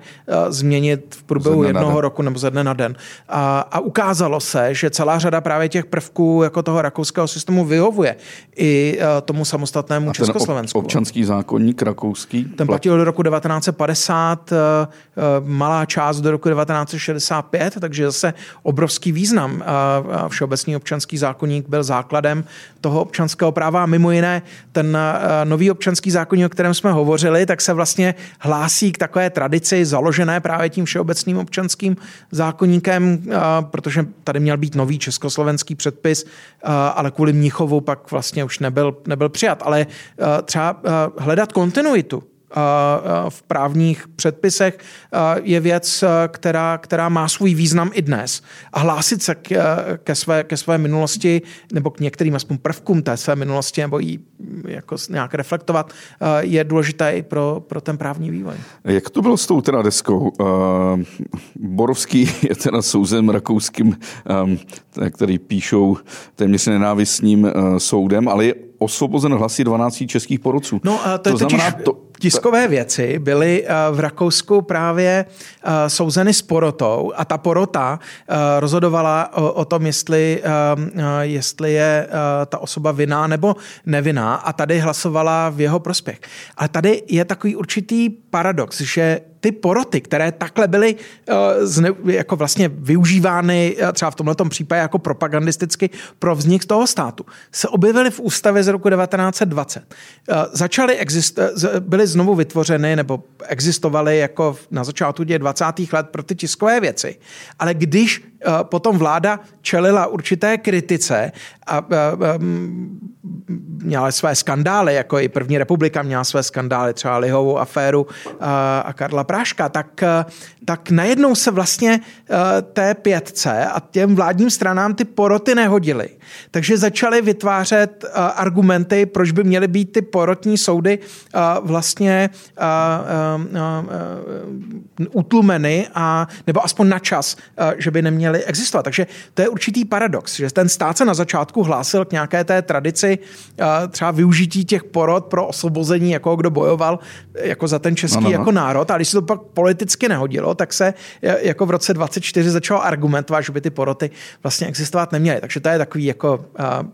změnit v průběhu jednoho roku nebo ze dne na den. A, a ukázalo se, že celá řada právě těch prvků jako toho rakouského systému vyhovuje i tomu samostatnému Československu. občanský zákonník rakouský. Ten platil do roku 1950, eh, eh, malá část do roku 1965, takže zase obrovský význam. Eh, Všeobecný občanský zákonník byl základem toho občanského práva a mimo jiné ten nový občanský zákonník, o kterém jsme hovořili, tak se vlastně hlásí k takové tradici založené právě tím všeobecným občanským zákonníkem, protože tady měl být nový československý předpis, ale kvůli Mnichovu pak vlastně už nebyl, nebyl přijat. Ale třeba hledat kontinuitu kontinuitu v právních předpisech je věc, která, která má svůj význam i dnes. A hlásit se ke, ke, své, ke své minulosti nebo k některým aspoň prvkům té své minulosti nebo ji jako nějak reflektovat je důležité i pro, pro ten právní vývoj. Jak to bylo s tou teda deskou? Borovský je teda souzen rakouským, který píšou téměř nenávistným soudem, ale je osvobozen hlasy 12 českých porodců. No, to, to znamená, to, tiskové věci byly eh, v Rakousku právě eh, souzeny s porotou a ta porota eh, rozhodovala o, tom, jestli, jestli je ta osoba vinná nebo nevinná a tady hlasovala v jeho prospěch. Ale tady je takový určitý paradox, že ty poroty, které takhle byly uh, jako vlastně využívány uh, třeba v tomto případě jako propagandisticky pro vznik toho státu, se objevily v ústavě z roku 1920. Uh, začaly exist, byly znovu vytvořeny nebo existovaly jako na začátku 20. let pro ty tiskové věci. Ale když potom vláda čelila určité kritice a měla své skandály, jako i první republika měla své skandály, třeba Lihovou aféru a Karla Práška, tak, tak najednou se vlastně té pětce a těm vládním stranám ty poroty nehodily. Takže začaly vytvářet argumenty, proč by měly být ty porotní soudy vlastně utlumeny a, nebo aspoň na čas, že by neměly existovat. Takže to je určitý paradox, že ten stát se na začátku hlásil k nějaké té tradici třeba využití těch porod pro osvobození, jako kdo bojoval jako za ten český no, no, no. jako národ. A když se to pak politicky nehodilo, tak se jako v roce 24 začalo argumentovat, že by ty poroty vlastně existovat neměly. Takže to je takový jako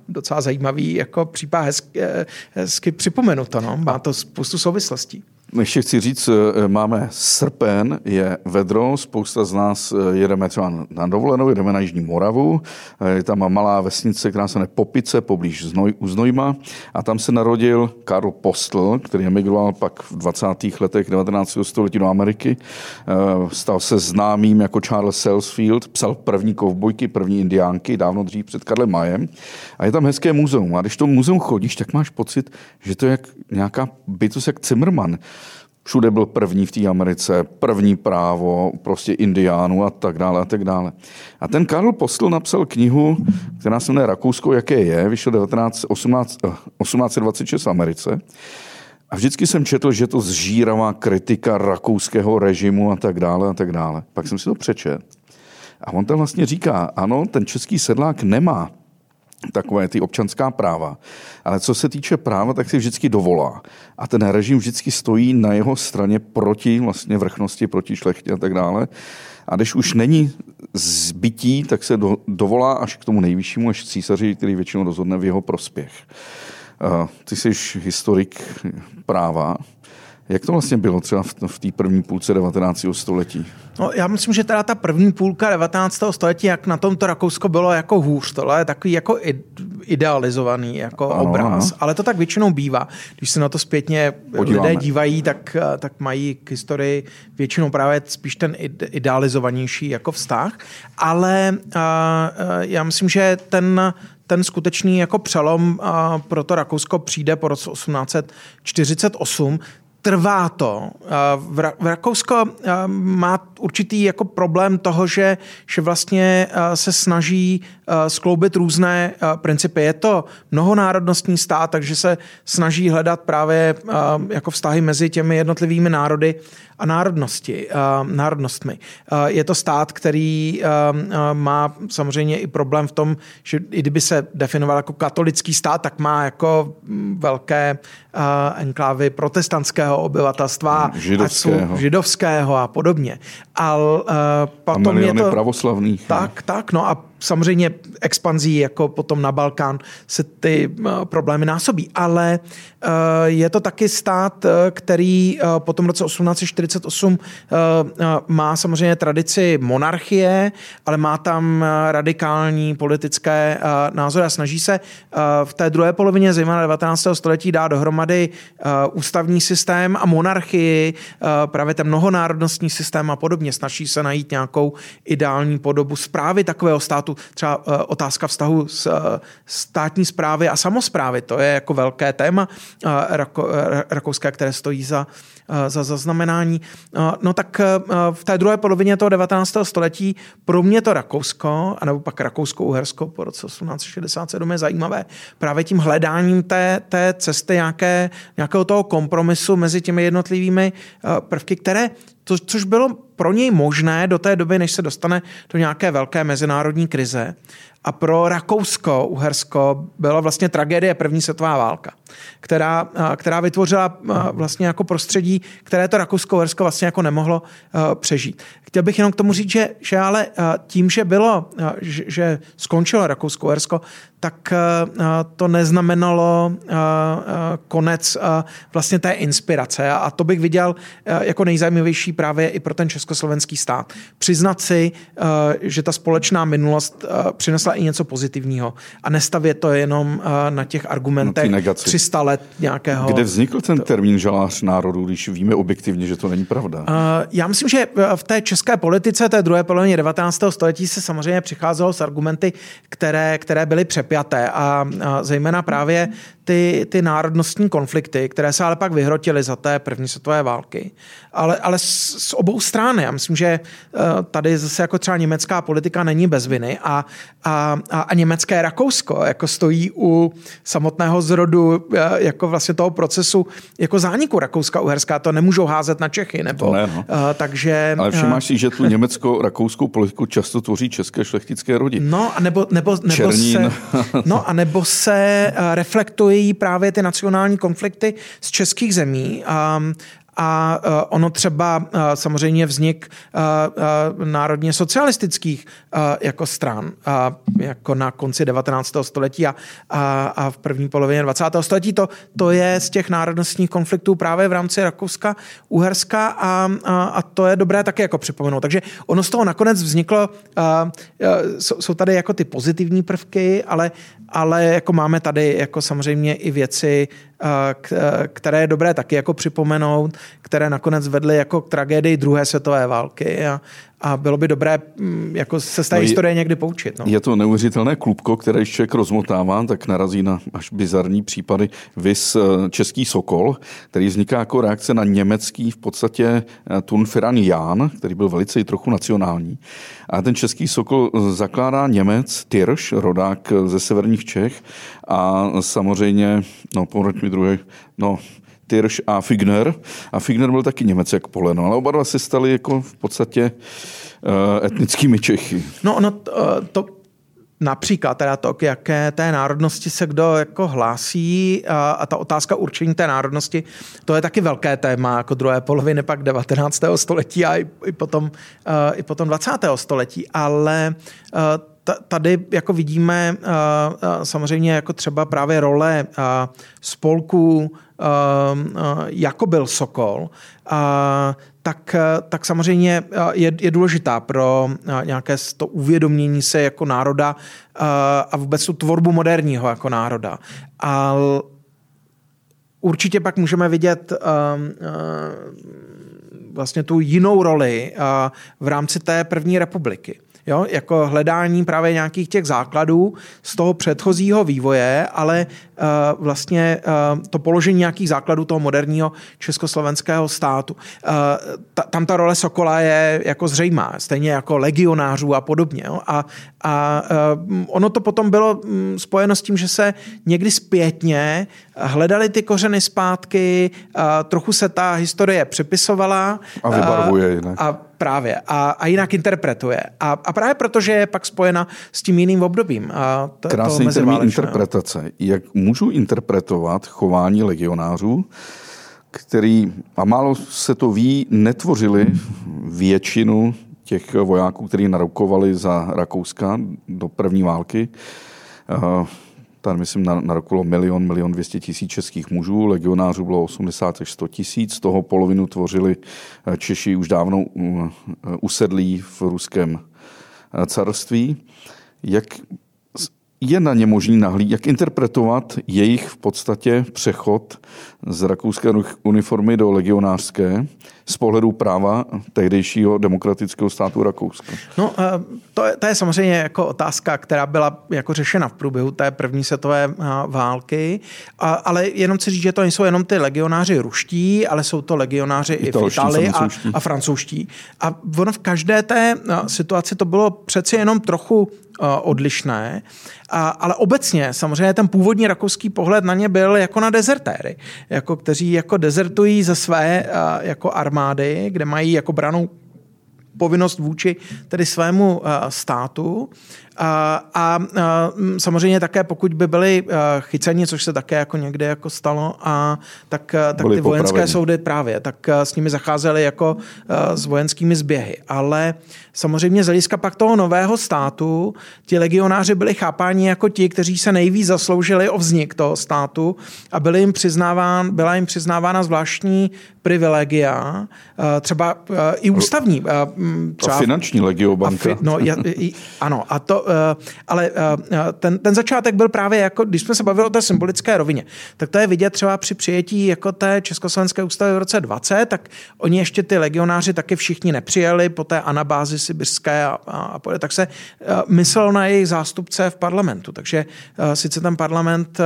docela zajímavý jako případ hezky, hezky připomenuto. No? Má to spoustu souvislostí. Ještě chci říct, eh, máme srpen, je vedro, spousta z nás eh, jedeme třeba na dovolenou, jedeme na Jižní Moravu, eh, je tam malá vesnice, která se jmenuje Popice, poblíž Znoj, u Znojma a tam se narodil Karl Postl, který emigroval pak v 20. letech 19. století do Ameriky. Stal se známým jako Charles Selsfield, psal první kovbojky, první indiánky, dávno dřív před Karlem Majem. A je tam hezké muzeum. A když to muzeum chodíš, tak máš pocit, že to je jak nějaká bytost jak Zimmerman Všude byl první v té Americe, první právo, prostě indiánů a tak dále a tak dále. A ten Karl Postl napsal knihu, která se jmenuje Rakousko, jaké je, vyšel 19, 18, 1826 v Americe. A vždycky jsem četl, že to zžíravá kritika rakouského režimu a tak dále a tak dále. Pak jsem si to přečet. A on tam vlastně říká, ano, ten český sedlák nemá takové ty občanská práva. Ale co se týče práva, tak si vždycky dovolá. A ten režim vždycky stojí na jeho straně proti vlastně vrchnosti, proti šlechtě a tak dále. A když už není zbytí, tak se do, dovolá až k tomu nejvyššímu, až císaři, který většinou rozhodne v jeho prospěch. Uh, ty jsi historik práva. Jak to vlastně bylo třeba v, v té první půlce 19. století? No, já myslím, že teda ta první půlka 19. století, jak na tomto Rakousko bylo jako hůř, tohle je takový jako idealizovaný jako ano, obraz, ano. ale to tak většinou bývá. Když se na to zpětně Podíváme. lidé dívají, tak, tak mají k historii většinou právě spíš ten idealizovanější jako vztah, ale a, a, já myslím, že ten ten skutečný jako přelom pro to Rakousko přijde po roce 1848, trvá to. V Rakousko má určitý jako problém toho, že, že vlastně se snaží skloubit různé principy. Je to mnohonárodnostní stát, takže se snaží hledat právě jako vztahy mezi těmi jednotlivými národy a národnosti, národnostmi. Je to stát, který má samozřejmě i problém v tom, že i kdyby se definoval jako katolický stát, tak má jako velké enklávy protestantského obyvatelstva, židovského, židovského a podobně. Al, potom a je to pravoslavných. Tak, tak, no a samozřejmě expanzí jako potom na Balkán se ty eh, problémy násobí, ale eh, je to taky stát, eh, který po tom roce 1848 má samozřejmě tradici monarchie, ale má tam radikální politické názory a snaží se v té druhé polovině zejména 19. století dát dohromady ústavní systém a monarchii, právě ten mnohonárodnostní systém a podobně. Snaží se najít nějakou ideální podobu zprávy takového státu státu. Třeba eh, otázka vztahu s eh, státní zprávy a samozprávy, to je jako velké téma eh, rakouské, které stojí za za zaznamenání. No tak v té druhé polovině toho 19. století pro mě to Rakousko, anebo pak Rakousko-Uhersko po roce 1867 je zajímavé právě tím hledáním té, té cesty nějaké, nějakého toho kompromisu mezi těmi jednotlivými prvky, které to, což bylo pro něj možné do té doby, než se dostane do nějaké velké mezinárodní krize. A pro Rakousko, Uhersko byla vlastně tragédie první světová válka, která, která vytvořila vlastně jako prostředí, které to Rakousko-Uhersko vlastně jako nemohlo přežít. Chtěl bych jenom k tomu říct, že, že ale tím, že bylo, že, že skončilo Rakousko-Uhersko, tak to neznamenalo konec vlastně té inspirace. A to bych viděl jako nejzajímavější právě i pro ten československý stát. Přiznat si, že ta společná minulost přinesla i něco pozitivního a nestavět to jenom na těch argumentech no 300 let nějakého... Kde vznikl ten termín žalář národů, když víme objektivně, že to není pravda? Já myslím, že v té české politice té druhé polovině 19. století se samozřejmě přicházelo s argumenty, které, které byly přepjaté a zejména právě ty, ty národnostní konflikty, které se ale pak vyhrotily za té první světové války. Ale, ale z, z obou stran. Já myslím, že uh, tady zase jako třeba německá politika není bez viny a, a, a, a německé Rakousko jako stojí u samotného zrodu uh, jako vlastně toho procesu jako zániku Rakouska-Uherská. To nemůžou házet na Čechy. Nebo, ne, no. uh, takže, ale všimáš si, že tu německo-rakouskou politiku často tvoří české šlechtické rodiny. No a nebo, nebo, nebo se, no a nebo se reflektují vyvojují právě ty nacionální konflikty z českých zemí. Um, a uh, ono třeba uh, samozřejmě vznik uh, národně socialistických jako stran, jako na konci 19. století a, v první polovině 20. století. To, to je z těch národnostních konfliktů právě v rámci Rakouska, Uherska a, a, a to je dobré taky jako připomenout. Takže ono z toho nakonec vzniklo, jsou tady jako ty pozitivní prvky, ale, ale jako máme tady jako samozřejmě i věci, které je dobré taky jako připomenout, které nakonec vedly jako k tragédii druhé světové války a, a bylo by dobré mm, jako se z té no historie někdy poučit. No. Je to neuvěřitelné klubko, které když člověk rozmotává, tak narazí na až bizarní případy. Vys eh, český Sokol, který vzniká jako reakce na německý v podstatě eh, Tunfiran Jan, který byl velice i trochu nacionální. A ten český Sokol zakládá Němec, Tyrš, rodák ze severních Čech a samozřejmě, no povrať mi druhý, no Tyrš a Figner. A Figner byl taky Němec jak Poleno, ale oba dva se stali jako v podstatě uh, etnickými Čechy. No ono to, to například teda to, k jaké té národnosti se kdo jako hlásí a, a ta otázka určení té národnosti, to je taky velké téma jako druhé poloviny pak 19. století a i, i, potom, uh, i potom 20. století, ale uh, tady jako vidíme samozřejmě jako třeba právě role spolků, jako byl Sokol, tak, tak samozřejmě je, je důležitá pro nějaké to uvědomění se jako národa a vůbec tu tvorbu moderního jako národa. A určitě pak můžeme vidět vlastně tu jinou roli v rámci té první republiky jo, jako hledání právě nějakých těch základů z toho předchozího vývoje, ale vlastně uh, to položení nějakých základů toho moderního československého státu. Ta, tam ta role Sokola je jako zřejmá, stejně jako legionářů a podobně. Jo, a a ono to potom bylo um, spojeno s tím, že se někdy zpětně hledali ty kořeny zpátky, trochu se ta historie přepisovala. A vybarvuje jinak. A právě. A, a jinak interpretuje. A, a právě protože je pak spojena s tím jiným obdobím. A to, Krásný to termín interpretace. Jak můžu interpretovat chování legionářů, který, a málo se to ví, netvořili většinu těch vojáků, kteří narukovali za Rakouska do první války. Tady, myslím, narokulo milion, milion dvěstě tisíc českých mužů, legionářů bylo 80 až 100 tisíc, z toho polovinu tvořili eh, Češi už dávno eh, usedlí v ruském eh, carství. Jak je na ně možný nahlíd, jak interpretovat jejich v podstatě přechod z rakouské uniformy do legionářské z pohledu práva tehdejšího demokratického státu Rakouska? No, eh, to je, to je samozřejmě jako otázka, která byla jako řešena v průběhu té první světové eh, války, a, ale jenom chci říct, že to nejsou jenom ty legionáři ruští, ale jsou to legionáři i v Itálii a, a francouzští. A ono v každé té eh, situaci to bylo přeci jenom trochu odlišné, a, ale obecně samozřejmě ten původní rakouský pohled na ně byl jako na dezertéry, jako kteří jako dezertují ze své jako armády, kde mají jako branou povinnost vůči tedy svému státu a, a, a samozřejmě také, pokud by byli chyceni, což se také jako někde jako stalo, a tak, tak ty vojenské popraveni. soudy právě, tak s nimi zacházely jako s vojenskými zběhy. Ale samozřejmě z hlediska pak toho nového státu, ti legionáři byli chápáni jako ti, kteří se nejvíc zasloužili o vznik toho státu a byly jim přiznáván, byla jim přiznávána zvláštní privilegia, třeba i ústavní. Třeba, a finanční legiobanka. A fi, no, ano, a to, Eh, ale eh, ten, ten začátek byl právě jako, když jsme se bavili o té symbolické rovině, tak to je vidět třeba při přijetí jako té Československé ústavy v roce 20, tak oni ještě ty legionáři taky všichni nepřijeli po té anabázi sibirské a, a, a tak se eh, myslel na jejich zástupce v parlamentu. Takže sice ten parlament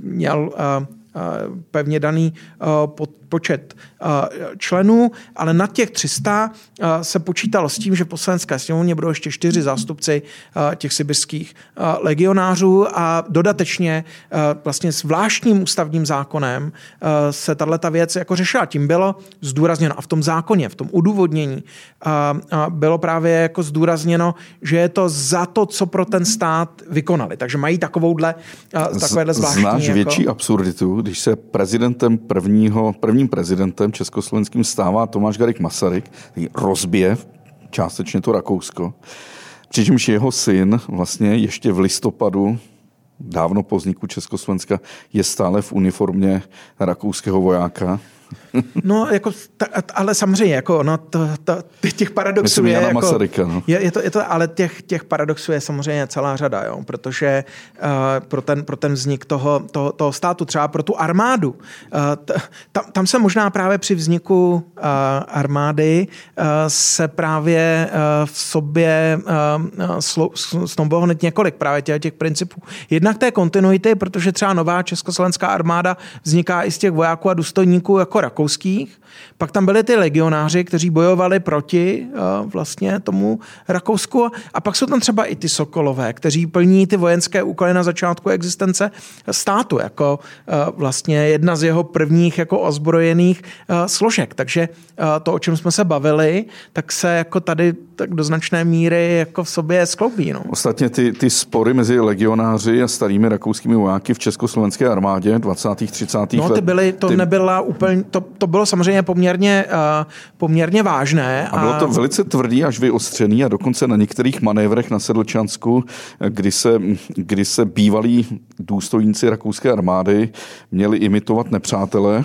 měl pevně daný počet členů, ale na těch 300 se počítalo s tím, že poslanecké sněmovně budou ještě čtyři zástupci těch sibirských legionářů a dodatečně vlastně s vláštním ústavním zákonem se tato věc jako řešila. Tím bylo zdůrazněno a v tom zákoně, v tom udůvodnění bylo právě jako zdůrazněno, že je to za to, co pro ten stát vykonali. Takže mají takovouhle, takovéhle zvláštní... Znáš jako... větší absurditu, když se prezidentem prvního, prvním prezidentem československým stává Tomáš Garik Masaryk, který rozbije částečně to Rakousko, přičemž jeho syn vlastně ještě v listopadu dávno po vzniku Československa je stále v uniformě rakouského vojáka. No, jako, ta, ale samozřejmě, jako, no, to, to, těch paradoxů Myslím, je, jako, Masaryka, no. je, je, to, je to, ale těch, těch paradoxů je samozřejmě celá řada, jo, protože uh, pro, ten, pro ten vznik toho, toho, toho státu, třeba pro tu armádu, uh, t, tam, tam se možná právě při vzniku uh, armády uh, se právě uh, v sobě uh, snoubilo hned několik právě těch, těch principů. Jednak té kontinuity, protože třeba nová československá armáda vzniká i z těch vojáků a důstojníků jako jako rakouských, pak tam byli ty legionáři, kteří bojovali proti uh, vlastně tomu Rakousku a pak jsou tam třeba i ty Sokolové, kteří plní ty vojenské úkoly na začátku existence státu, jako uh, vlastně jedna z jeho prvních jako ozbrojených uh, složek. Takže to, o čem jsme se bavili, tak se jako tady tak do značné míry jako v sobě skloubí. No. Ostatně ty, ty spory mezi legionáři a starými rakouskými vojáky v československé armádě 20. 30. No, ty byly, to ty... nebyla úplně, to, to bylo samozřejmě poměrně, uh, poměrně vážné. A bylo to velice tvrdý až vyostřený a dokonce na některých manévrech na Sedlčansku, kdy se, kdy se bývalí důstojníci rakouské armády měli imitovat nepřátele,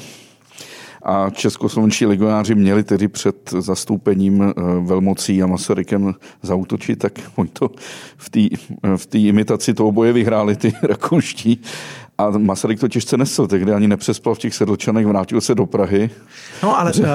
a českoslovenští legionáři měli tedy před zastoupením eh, velmocí a Masarykem zautočit, tak oni to v té v imitaci toho boje vyhráli ty rakouští. A Masaryk to těžce nesl, tehdy ani nepřespal v těch sedlčanech, vrátil se do Prahy. No, ale... Protože,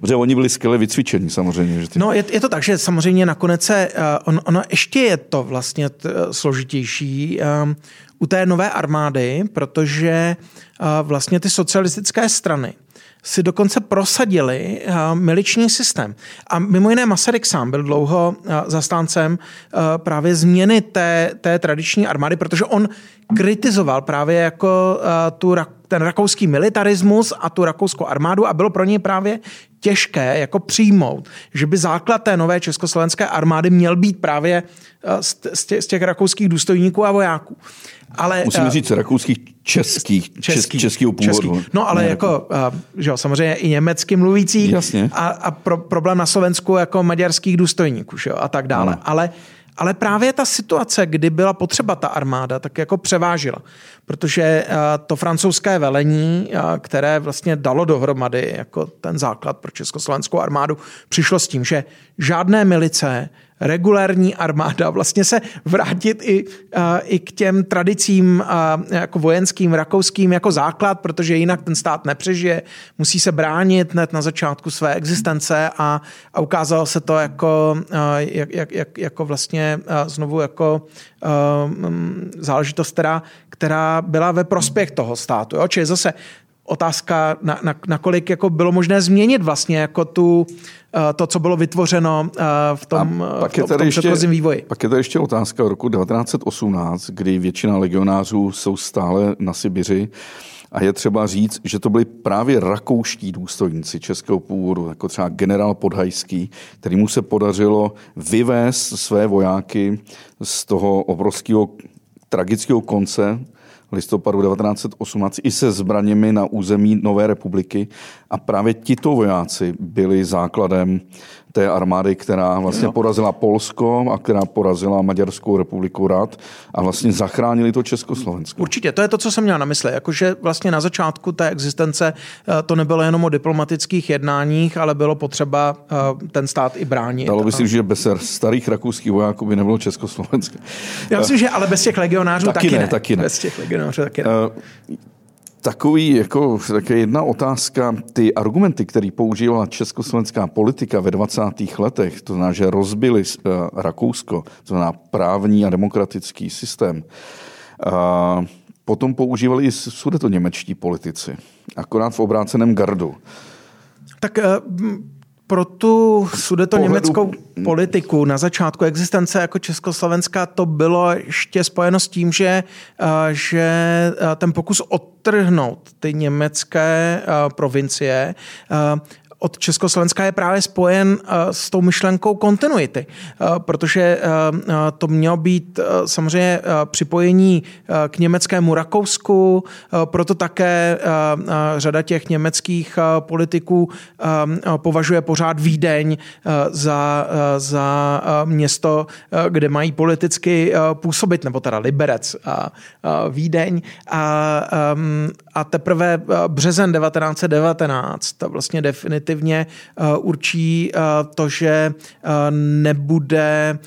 protože oni byli skvěle vycvičení samozřejmě. Že ty... No, je, je, to tak, že samozřejmě nakonec se... Uh, on, ono ještě je to vlastně t, složitější um, u té nové armády, protože uh, vlastně ty socialistické strany si dokonce prosadili uh, miliční systém. A mimo jiné Masaryk sám byl dlouho uh, zastáncem uh, právě změny té, té tradiční armády, protože on kritizoval právě jako tu, ten rakouský militarismus a tu rakouskou armádu a bylo pro něj právě těžké jako přijmout, že by základ té nové československé armády měl být právě uh, z, těch, rakouských důstojníků a vojáků. Ale, Musím uh, říct rakouských českých, český, českého původu. Český. No ale jako, uh, že jo, samozřejmě i německy mluvící Jasně. a, a pro, problém na Slovensku jako maďarských důstojníků že jo, a tak dále. Ale ale právě ta situace, kdy byla potřeba ta armáda, tak jako převážila. Protože to francouzské velení, které vlastně dalo dohromady jako ten základ pro československou armádu, přišlo s tím, že žádné milice, regulární armáda, vlastně se vrátit i, i k těm tradicím jako vojenským, rakouským jako základ, protože jinak ten stát nepřežije, musí se bránit hned na začátku své existence a, a ukázalo se to jako, jak, jak, jak, jako vlastně znovu jako záležitost, která, která byla ve prospěch toho státu. Jo? Čili zase otázka, na, na, nakolik jako bylo možné změnit vlastně jako tu, eh, to, co bylo vytvořeno eh, v tom, A pak je v tom ještě, vývoji. Pak je tady ještě otázka roku 1918, kdy většina legionářů jsou stále na Sibiři. A je třeba říct, že to byli právě rakouští důstojníci českého původu, jako třeba generál Podhajský, kterýmu se podařilo vyvést své vojáky z toho obrovského tragického konce listopadu 1918 i se zbraněmi na území Nové republiky. A právě tito vojáci byli základem té armády, která vlastně no. porazila Polsko a která porazila Maďarskou republiku rad a vlastně zachránili to Československo. Určitě, to je to, co jsem měl na mysli. Jakože vlastně na začátku té existence eh, to nebylo jenom o diplomatických jednáních, ale bylo potřeba eh, ten stát i bránit. Dalo by si, že bez starých rakouských vojáků by nebylo Československo. Já myslím, že ale bez těch legionářů taky, taky ne. Taky ne. Bez těch legionářů taky ne. Takový, jako, také jedna otázka, ty argumenty, které používala československá politika ve 20. letech, to znamená, že rozbili uh, Rakousko, to znamená právní a demokratický systém, uh, potom používali i němečtí politici, akorát v obráceném gardu. Tak uh, pro tu sudeto německou politiku na začátku existence jako Československa to bylo ještě spojeno s tím, že, eh, že eh, ten pokus odtrhnout ty německé eh, provincie od Československa je právě spojen eh, s tou myšlenkou kontinuity, eh, protože eh, to mělo být samozřejmě připojení k německému Rakousku, proto také řada těch německých politiků považuje pořád Vídeň za, za město, kde mají politicky působit, nebo teda Liberec a Vídeň. A, a teprve březen 1919 vlastně definitivně definitivně eh, určí eh, to, že eh, nebude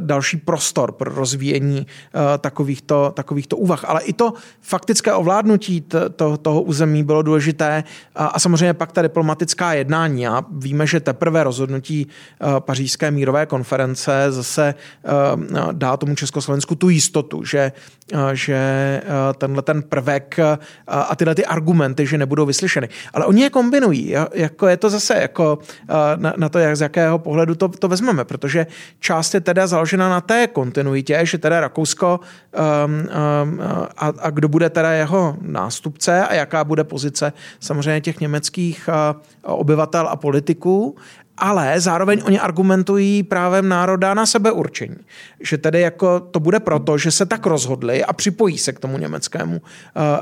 další prostor pro rozvíjení takovýchto, takovýchto úvah. Ale i to faktické ovládnutí to, toho území bylo důležité a samozřejmě pak ta diplomatická jednání. A víme, že teprve rozhodnutí pařížské mírové konference zase dá tomu Československu tu jistotu, že že tenhle ten prvek a tyhle ty argumenty, že nebudou vyslyšeny. Ale oni je kombinují. Jako je to zase jako na, to, jak z jakého pohledu to, to vezmeme, protože část je teda založena na té kontinuitě, že teda Rakousko um, um, a, a kdo bude teda jeho nástupce a jaká bude pozice samozřejmě těch německých obyvatel a politiků ale zároveň oni argumentují právem národa na sebeurčení. Že tedy jako to bude proto, že se tak rozhodli a připojí se k tomu německému uh,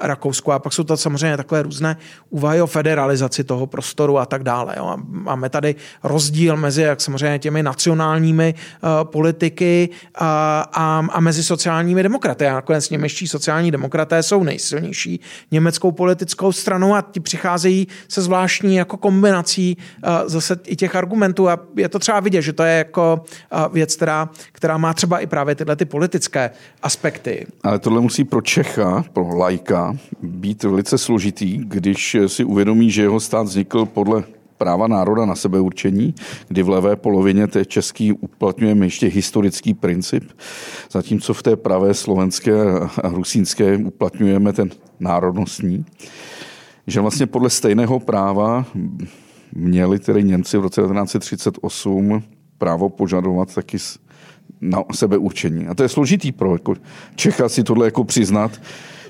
Rakousku. A pak jsou to samozřejmě takové různé úvahy o federalizaci toho prostoru a tak dále. Jo. A máme tady rozdíl mezi jak samozřejmě těmi nacionálními uh, politiky uh, a, a mezi sociálními demokraty. A nakonec němečtí sociální demokraté jsou nejsilnější německou politickou stranou a ti přicházejí se zvláštní jako kombinací uh, zase i těch argumentů argumentů a je to třeba vidět, že to je jako věc, která, která má třeba i právě tyhle ty politické aspekty. Ale tohle musí pro Čecha, pro lajka, být velice složitý, když si uvědomí, že jeho stát vznikl podle práva národa na sebeurčení, kdy v levé polovině té český uplatňujeme ještě historický princip, zatímco v té pravé slovenské a rusínské uplatňujeme ten národnostní, že vlastně podle stejného práva měli tedy Němci v roce 1938 právo požadovat taky na sebeurčení. A to je složitý pro jako Čecha si tohle jako přiznat,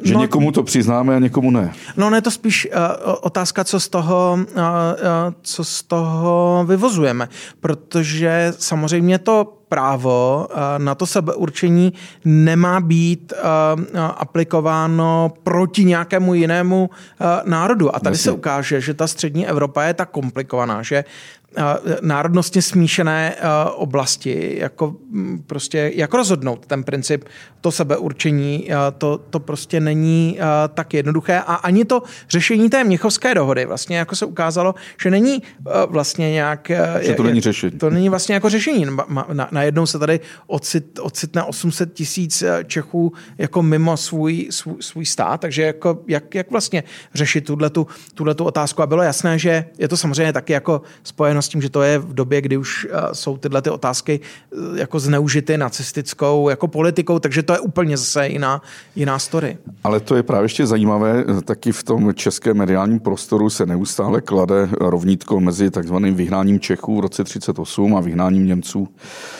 že no, někomu to přiznáme a někomu ne. No ne, to spíš uh, otázka, co z toho, uh, uh, co z toho vyvozujeme. Protože samozřejmě to právo na to sebeurčení nemá být aplikováno proti nějakému jinému národu. A tady se ukáže, že ta střední Evropa je tak komplikovaná, že národnostně smíšené oblasti, jako prostě jak rozhodnout ten princip, to sebeurčení, to, to prostě není tak jednoduché a ani to řešení té Měchovské dohody vlastně jako se ukázalo, že není vlastně nějak... Že to není řešení. To není vlastně jako řešení. Najednou se tady ocit, ocitne 800 tisíc Čechů jako mimo svůj, svůj, svůj stát, takže jako jak, jak vlastně řešit tuhle tu otázku a bylo jasné, že je to samozřejmě taky jako spojeno s tím, že to je v době, kdy už eh, jsou tyhle ty otázky eh, jako zneužity nacistickou jako politikou, takže to je úplně zase jiná, jiná story. Ale to je právě ještě zajímavé, taky v tom českém mediálním prostoru se neustále klade rovnítko mezi takzvaným vyhnáním Čechů v roce 38 a vyhnáním Němců Eh,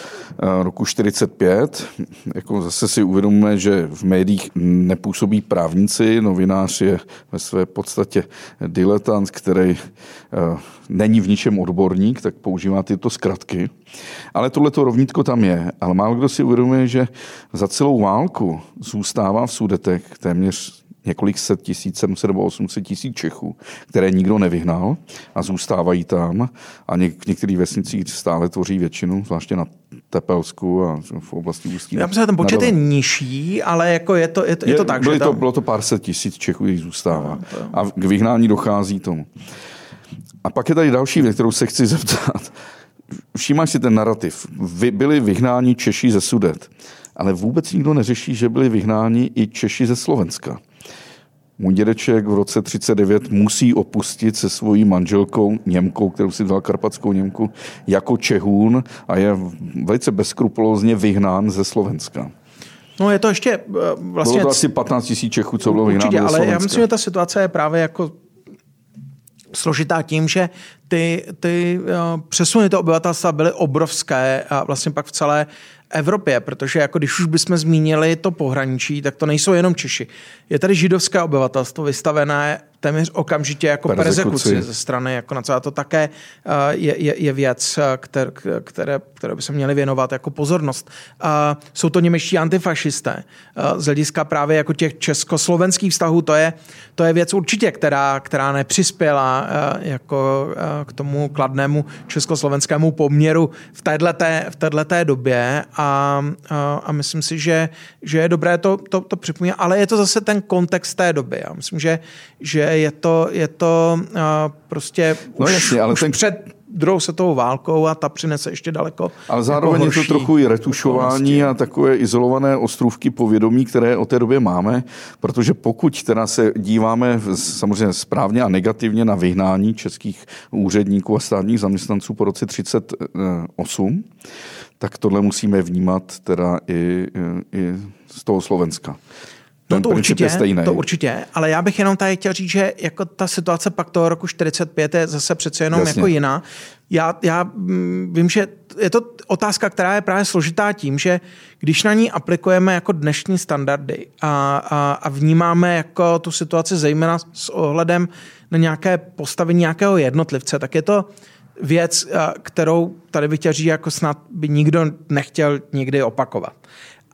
roku 45. Jako zase si uvědomíme, že v médiích nepůsobí právníci, novinář je ve své podstatě diletant, který eh, není v ničem odborník, tak používá tyto zkratky. Ale tohleto rovnítko tam je. Ale málo kdo si uvědomuje, že za celou válku zůstává v Sudetech téměř několik set tisíc, 700 nebo 800 tisíc Čechů, které nikdo nevyhnal a zůstávají tam a něk- v některých vesnicích stále tvoří většinu, zvláště na Tepelsku a v oblasti Ústí. Já myslím, že ten počet je nižší, ale jako je to, je to, je to tak, že tam... to, Bylo to pár set tisíc Čechů, jich zůstává. A k vyhnání dochází tomu. A pak je tady další věc, kterou se chci zeptat. Všímáš si ten narrativ. Vy byli vyhnáni Češi ze Sudet, ale vůbec nikdo neřeší, že byli vyhnáni i Češi ze Slovenska. Můj dědeček v roce 39 musí opustit se svojí manželkou Němkou, kterou si vzal karpatskou Němku, jako Čehůn a je velice bezkrupulózně vyhnán ze Slovenska. No je to ještě vlastně... Bylo to asi 15 tisíc Čechů, co bylo vyhnáno Určitě, ale já myslím, že ta situace je právě jako složitá tím, že ty, ty přesuny toho obyvatelstva byly obrovské a vlastně pak v celé Evropě, protože jako když už bychom zmínili to pohraničí, tak to nejsou jenom Češi. Je tady židovské obyvatelstvo vystavené téměř okamžitě jako persekuci, persekuci ze strany jako na co to také uh, je, je, je věc, které, které, které by se měly věnovat jako pozornost. Uh, jsou to němečtí antifašisté. Z hlediska právě jako těch československých vztahů, to je, to je věc určitě, která, která nepřispěla jako k tomu kladnému československému poměru v této v této době a, a, a myslím si, že, že je dobré to, to, to připomínat, ale je to zase ten kontext té doby. Já myslím, že, že je to, je to uh, prostě no už, jasně, ale už ten... před druhou světovou válkou a ta přinese ještě daleko. Ale zároveň jako je to trochu i retušování a takové izolované ostrůvky povědomí, které o té době máme, protože pokud teda se díváme samozřejmě správně a negativně na vyhnání českých úředníků a státních zaměstnanců po roce 38, tak tohle musíme vnímat teda i, i z toho Slovenska. No to určitě, je stejný. to určitě, ale já bych jenom tady chtěl říct, že jako ta situace pak toho roku 45 je zase přece jenom Jasně. jako jiná. Já, já mm, vím, že je to otázka, která je právě složitá tím, že když na ní aplikujeme jako dnešní standardy a, a, a vnímáme jako tu situaci zejména s ohledem na nějaké postavení nějakého jednotlivce, tak je to věc, kterou tady říct, jako snad by nikdo nechtěl nikdy opakovat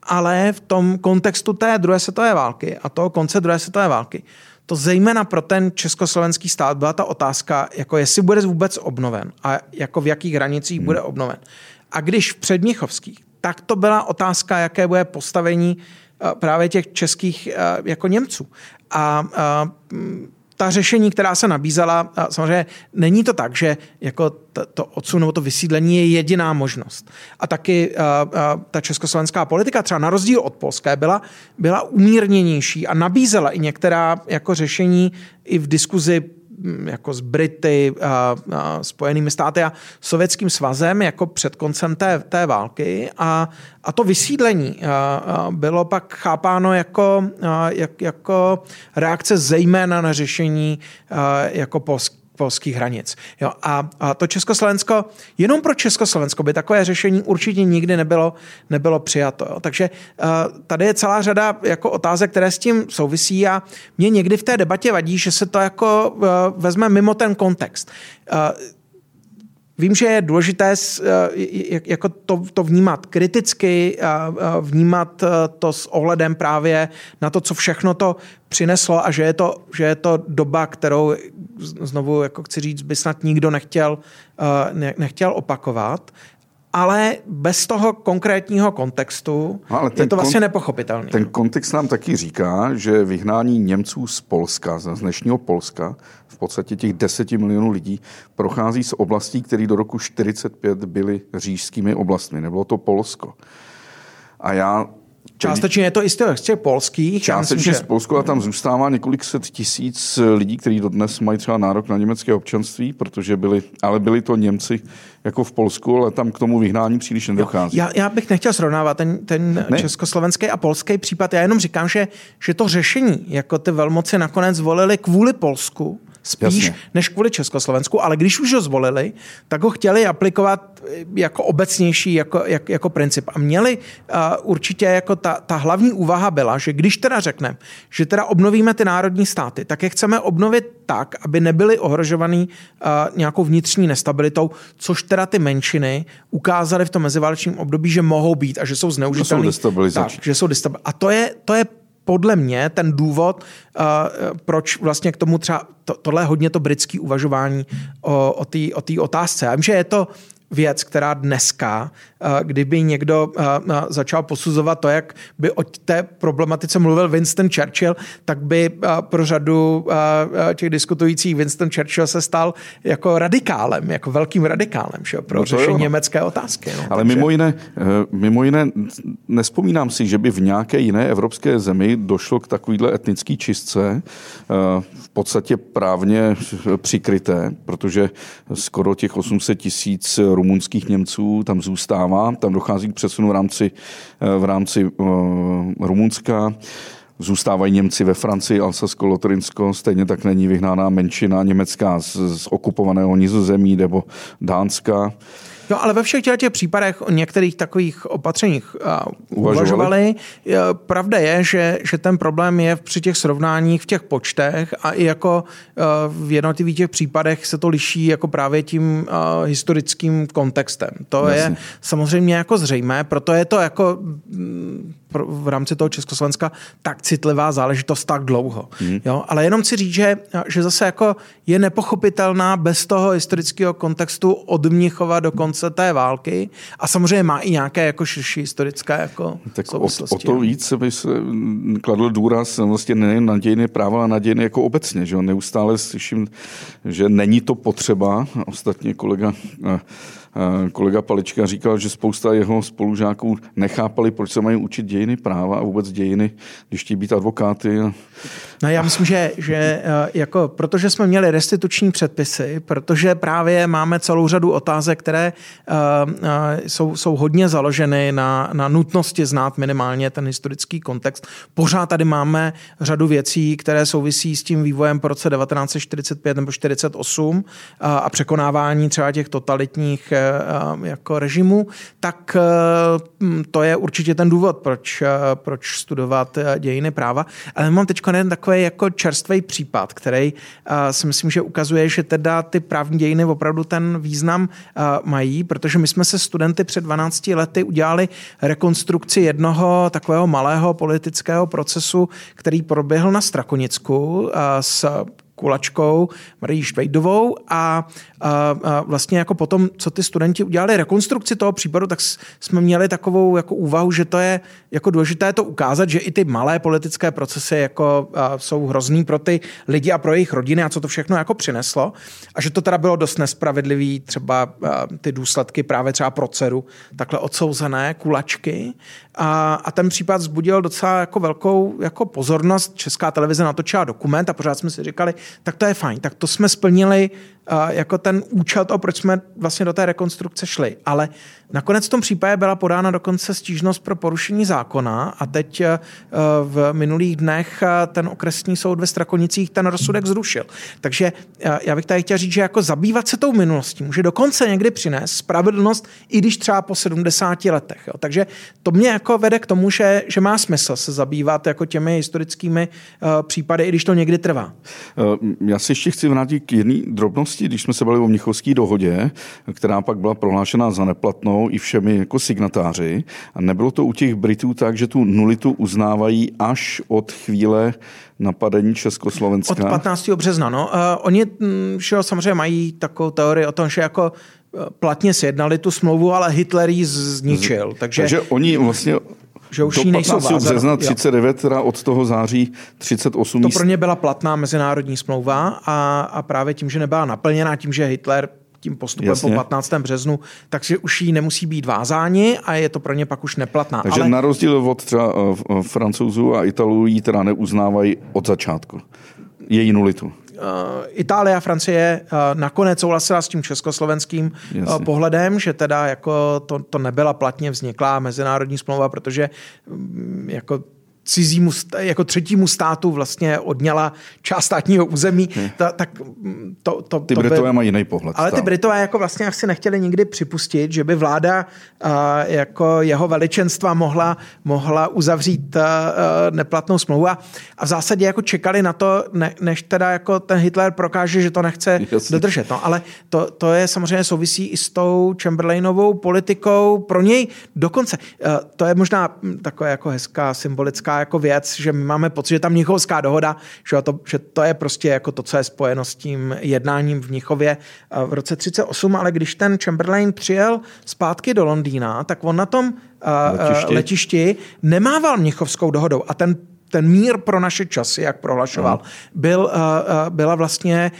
ale v tom kontextu té druhé světové války a toho konce druhé světové války, to zejména pro ten československý stát byla ta otázka, jako jestli bude vůbec obnoven a jako v jakých hranicích hmm. bude obnoven. A když v předměchovských, tak to byla otázka, jaké bude postavení eh, právě těch českých eh, jako Němců. A, a ta řešení, která se nabízela, samozřejmě není to tak, že jako to, to odsun nebo to vysídlení je jediná možnost. A taky a, a, ta československá politika, třeba na rozdíl od polské, byla, byla umírněnější a nabízela i některá jako řešení i v diskuzi jako s Brity, a, a Spojenými státy a Sovětským svazem jako před koncem té, té války. A, a to vysídlení a, a bylo pak chápáno jako, a, jak, jako reakce zejména na řešení a, jako polský polských hranic. Jo, a, a to Československo, jenom pro Československo by takové řešení určitě nikdy nebylo, nebylo přijato. Jo. Takže uh, tady je celá řada jako otázek, které s tím souvisí a mě někdy v té debatě vadí, že se to jako uh, vezme mimo ten kontext. Uh, Vím, že je důležité jako to, to vnímat kriticky, vnímat to s ohledem právě na to, co všechno to přineslo a že je to, že je to doba, kterou znovu jako chci říct, by snad nikdo nechtěl, nechtěl opakovat ale bez toho konkrétního kontextu no, ale je to vlastně nepochopitelné. Ten kontext nám taky říká, že vyhnání Němců z Polska, z dnešního Polska, v podstatě těch deseti milionů lidí, prochází z oblastí, které do roku 45 byly řížskými oblastmi. Nebylo to Polsko. A já Částečně je to i z těch polských. Částečně z Polska a tam zůstává několik set tisíc lidí, kteří dodnes mají třeba nárok na německé občanství, protože byli, ale byli to Němci jako v Polsku, ale tam k tomu vyhnání příliš nedochází. Já, já bych nechtěl srovnávat ten, ten ne. československý a polský případ. Já jenom říkám, že, že to řešení, jako ty velmoci nakonec zvolili kvůli Polsku, spíš Jasně. než kvůli Československu, ale když už ho zvolili, tak ho chtěli aplikovat jako obecnější, jako, jak, jako princip. A měli uh, určitě jako ta, ta hlavní úvaha byla, že když teda řekneme, že teda obnovíme ty národní státy, tak je chceme obnovit tak, aby nebyly ohrožovaný uh, nějakou vnitřní nestabilitou, což teda ty menšiny ukázaly v tom meziválečním období, že mohou být a že jsou zneužitelné. Tak, že jsou destabilizační. A to je, to je podle mě ten důvod, uh, proč vlastně k tomu třeba, to, tohle je hodně to britské uvažování o, o té o otázce. Já vím, že je to věc, která dneska, eh, kdyby někdo eh, eh, začal posuzovat to, jak by o té problematice mluvil Winston Churchill, tak by pro řadu těch diskutujících Winston Churchill se stal jako radikálem, jako velkým radikálem že, pro no řešení jo. německé otázky. No, Ale takže... mimo, jiné, mimo jiné, nespomínám si, že by v nějaké jiné evropské zemi došlo k takovýhle etnické čistce, v podstatě právně přikryté, protože skoro těch 800 tisíc rumunských Němců tam zůstává, tam dochází k přesunu v rámci, eh, v rámci uh, Rumunska. Zůstávají Němci ve Francii, Alsasko-Lotrinsko, stejně tak není vyhnána menšina německá z, z okupovaného nizozemí nebo Dánska. Jo, ale ve všech těch případech o některých takových opatřeních uh, uvažovali. Pravda je, že, že ten problém je při těch srovnáních v těch počtech a i jako uh, v jednotlivých těch případech se to liší jako právě tím uh, historickým kontextem. To Jasně. je samozřejmě jako zřejmé, proto je to jako mm, v rámci toho Československa tak citlivá záležitost tak dlouho. Mm. Jo? Ale jenom si říct, že, že zase jako je nepochopitelná bez toho historického kontextu od Mnichova do konce té války a samozřejmě má i nějaké jako širší historické jako tak o, o, to víc by se kladl důraz vlastně nejen na dějiny práva, ale na dějiny jako obecně. Že? Neustále slyším, že není to potřeba. Ostatně kolega kolega Palička říkal, že spousta jeho spolužáků nechápali, proč se mají učit dějiny práva a vůbec dějiny, když chtějí být advokáty. No já myslím, že, že eh, jako, protože jsme měli restituční předpisy, protože právě máme celou řadu otázek, které uh, uh, jsou, jsou hodně založeny na, na nutnosti znát minimálně ten historický kontext. Pořád tady máme řadu věcí, které souvisí s tím vývojem po roce 1945 nebo 48 uh, a překonávání třeba těch totalitních jako režimů, tak uh, to je určitě ten důvod, proč, uh, proč studovat dějiny práva. Ale mám teď jeden takový jako čerstvý případ, který uh, si myslím, že ukazuje, že teda ty právní dějiny opravdu ten význam mají, protože my jsme se studenty před 12 lety udělali rekonstrukci jednoho takového malého politického procesu, který proběhl na Strakonicku s Kulačkou, Marii Švejdovou a, a, a vlastně jako potom, co ty studenti udělali rekonstrukci toho případu, tak jsme měli takovou jako úvahu, že to je jako důležité to ukázat, že i ty malé politické procesy jako a, jsou hrozný pro ty lidi a pro jejich rodiny a co to všechno jako přineslo. A že to teda bylo dost nespravedlivý, třeba a, ty důsledky právě třeba pro dceru, takhle odsouzené kulačky a, a ten případ vzbudil docela jako velkou jako pozornost. Česká televize natočila dokument a pořád jsme si říkali, tak to je fajn, tak to jsme splnili jako ten účel toho, proč jsme vlastně do té rekonstrukce šli. Ale nakonec v tom případě byla podána dokonce stížnost pro porušení zákona a teď eh, v minulých dnech eh, ten okresní soud ve Strakonicích ten rozsudek zrušil. Takže eh, já bych tady chtěl říct, že jako zabývat se tou minulostí může dokonce někdy přinést spravedlnost, i když třeba po 70 letech. Jo. Takže to mě jako vede k tomu, že, že má smysl se zabývat jako těmi historickými případy, i když to někdy trvá. Já si ještě chci vrátit k jedné drobnosti minulosti, když jsme se bavili o Mnichovské dohodě, která pak byla prohlášena za neplatnou i všemi jako signatáři, a nebylo to u těch Britů tak, že tu nulitu uznávají až od chvíle napadení Československa? Od 15. března, no. Uh, oni mm, že samozřejmě mají takovou teorii o tom, že jako eh, platně sjednali tu smlouvu, ale Hitler ji zničil. Takže, takže oni vlastně že už do 15. března 39, teda od toho září 38. To pro ně byla platná mezinárodní smlouva a, a právě tím, že nebyla naplněná, tím, že Hitler tím postupem Jasně. po 15. březnu, takže už jí nemusí být vázáni a je to pro ně pak už neplatná. Takže Ale... na rozdíl od třeba uh, francouzů a Italů ji teda neuznávají od začátku. Její nulitu. Eh, Itálie a Francie eh, nakonec souhlasila s tím československým eh, Jasně. pohledem, že teda jako to, to nebyla platně vzniklá mezinárodní smlouva, protože mm, jako cizímu, jako třetímu státu vlastně odněla část státního území, ta, tak to, to, Ty to Britové by... mají jiný pohled. Ale ty Britové jako vlastně asi nechtěli nikdy připustit, že by vláda uh, jako jeho veličenstva mohla, mohla uzavřít uh, neplatnou smlouvu a, a v zásadě jako čekali na to, ne, než teda jako ten Hitler prokáže, že to nechce Jasně. dodržet. No, ale to, to je samozřejmě souvisí i s tou Chamberlainovou politikou. Pro něj dokonce, uh, to je možná taková jako hezká symbolická jako věc, že my máme pocit, že ta Mnichovská dohoda, že to, že to je prostě jako to, co je spojeno s tím jednáním v Mnichově v roce 38, ale když ten Chamberlain přijel zpátky do Londýna, tak on na tom letišti, letišti nemával Mnichovskou dohodou. A ten ten mír pro naše časy, jak prohlašoval, byl, byla vlastně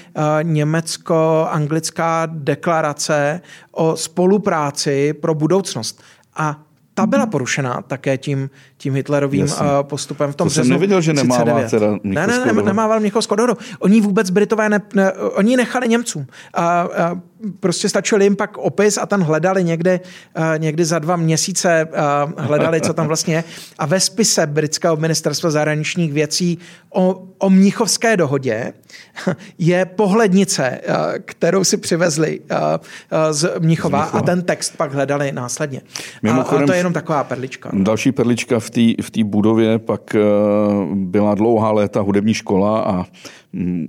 německo-anglická deklarace o spolupráci pro budoucnost. A ta byla porušená také tím, tím Hitlerovým Jasně. Eh, postupem v tom to jsem neviděl, že nemává teda Ne, ne, ne, nemával Mnichovskou dohodu. Oni vůbec Britové ne, ne, oni nechali Němcům. A, a prostě stačil jim pak opis a tam hledali někde, uh, někdy za dva měsíce uh, hledali, co tam vlastně je. A ve spise britského ministerstva zahraničních věcí o, o Mnichovské dohodě je pohlednice, uh, kterou si přivezli z Mnichova a ten text pak hledali následně. A, a to je jenom taková perlička. Další perlička v té v budově pak byla dlouhá léta hudební škola a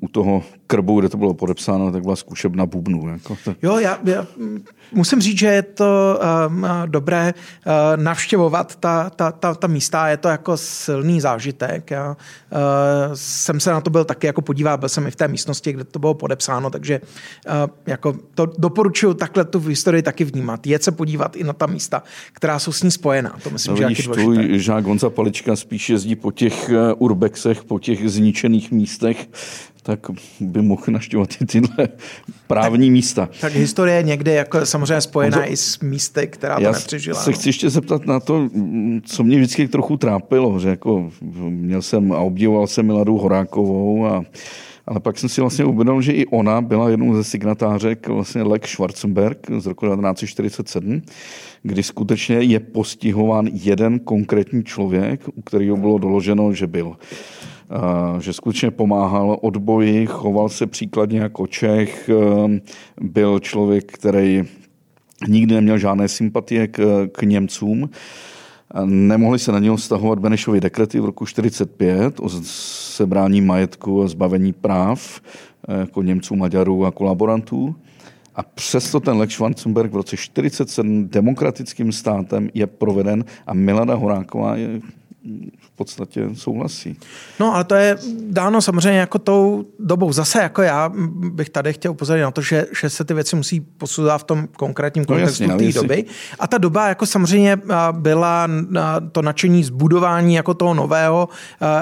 u toho krbu, kde to bylo podepsáno, tak byla zkušebna bubnu. Jako to. Jo, já, já musím říct, že je to um, dobré uh, navštěvovat ta, ta, ta, ta místa, je to jako silný zážitek. Já uh, jsem se na to byl taky jako podívat, byl jsem i v té místnosti, kde to bylo podepsáno, takže uh, jako to doporučuji takhle tu historii taky vnímat. Je se podívat i na ta místa, která jsou s ní spojená. To myslím, no, že vidíš, tvůj Žák Gonza Palička spíš jezdí po těch urbexech, po těch zničených místech tak by mohl naštěvat i tyhle právní tak, místa. Tak historie někde jako samozřejmě spojená Honzo, i s místy, která to já nepřežila. se no. chci ještě zeptat na to, co mě vždycky trochu trápilo, že jako měl jsem a obdivoval jsem Miladu Horákovou a ale pak jsem si vlastně uvědomil, že i ona byla jednou ze signatářek vlastně Lex Schwarzenberg z roku 1947, kdy skutečně je postihován jeden konkrétní člověk, u kterého bylo doloženo, že byl že skutečně pomáhal odboji, choval se příkladně jako Čech, byl člověk, který nikdy neměl žádné sympatie k, k Němcům. Nemohli se na něho stahovat Benešovy dekrety v roku 1945 o sebrání majetku a zbavení práv jako Němců, Maďarů a kolaborantů. A přesto ten Lex Schwarzenberg v roce 1947 demokratickým státem je proveden a Milada Horáková je v podstatě souhlasí. No ale to je dáno samozřejmě jako tou dobou. Zase jako já bych tady chtěl upozornit na to, že, že se ty věci musí posuzovat v tom konkrétním no, kontextu no, té doby. A ta doba jako samozřejmě byla to nadšení zbudování jako toho nového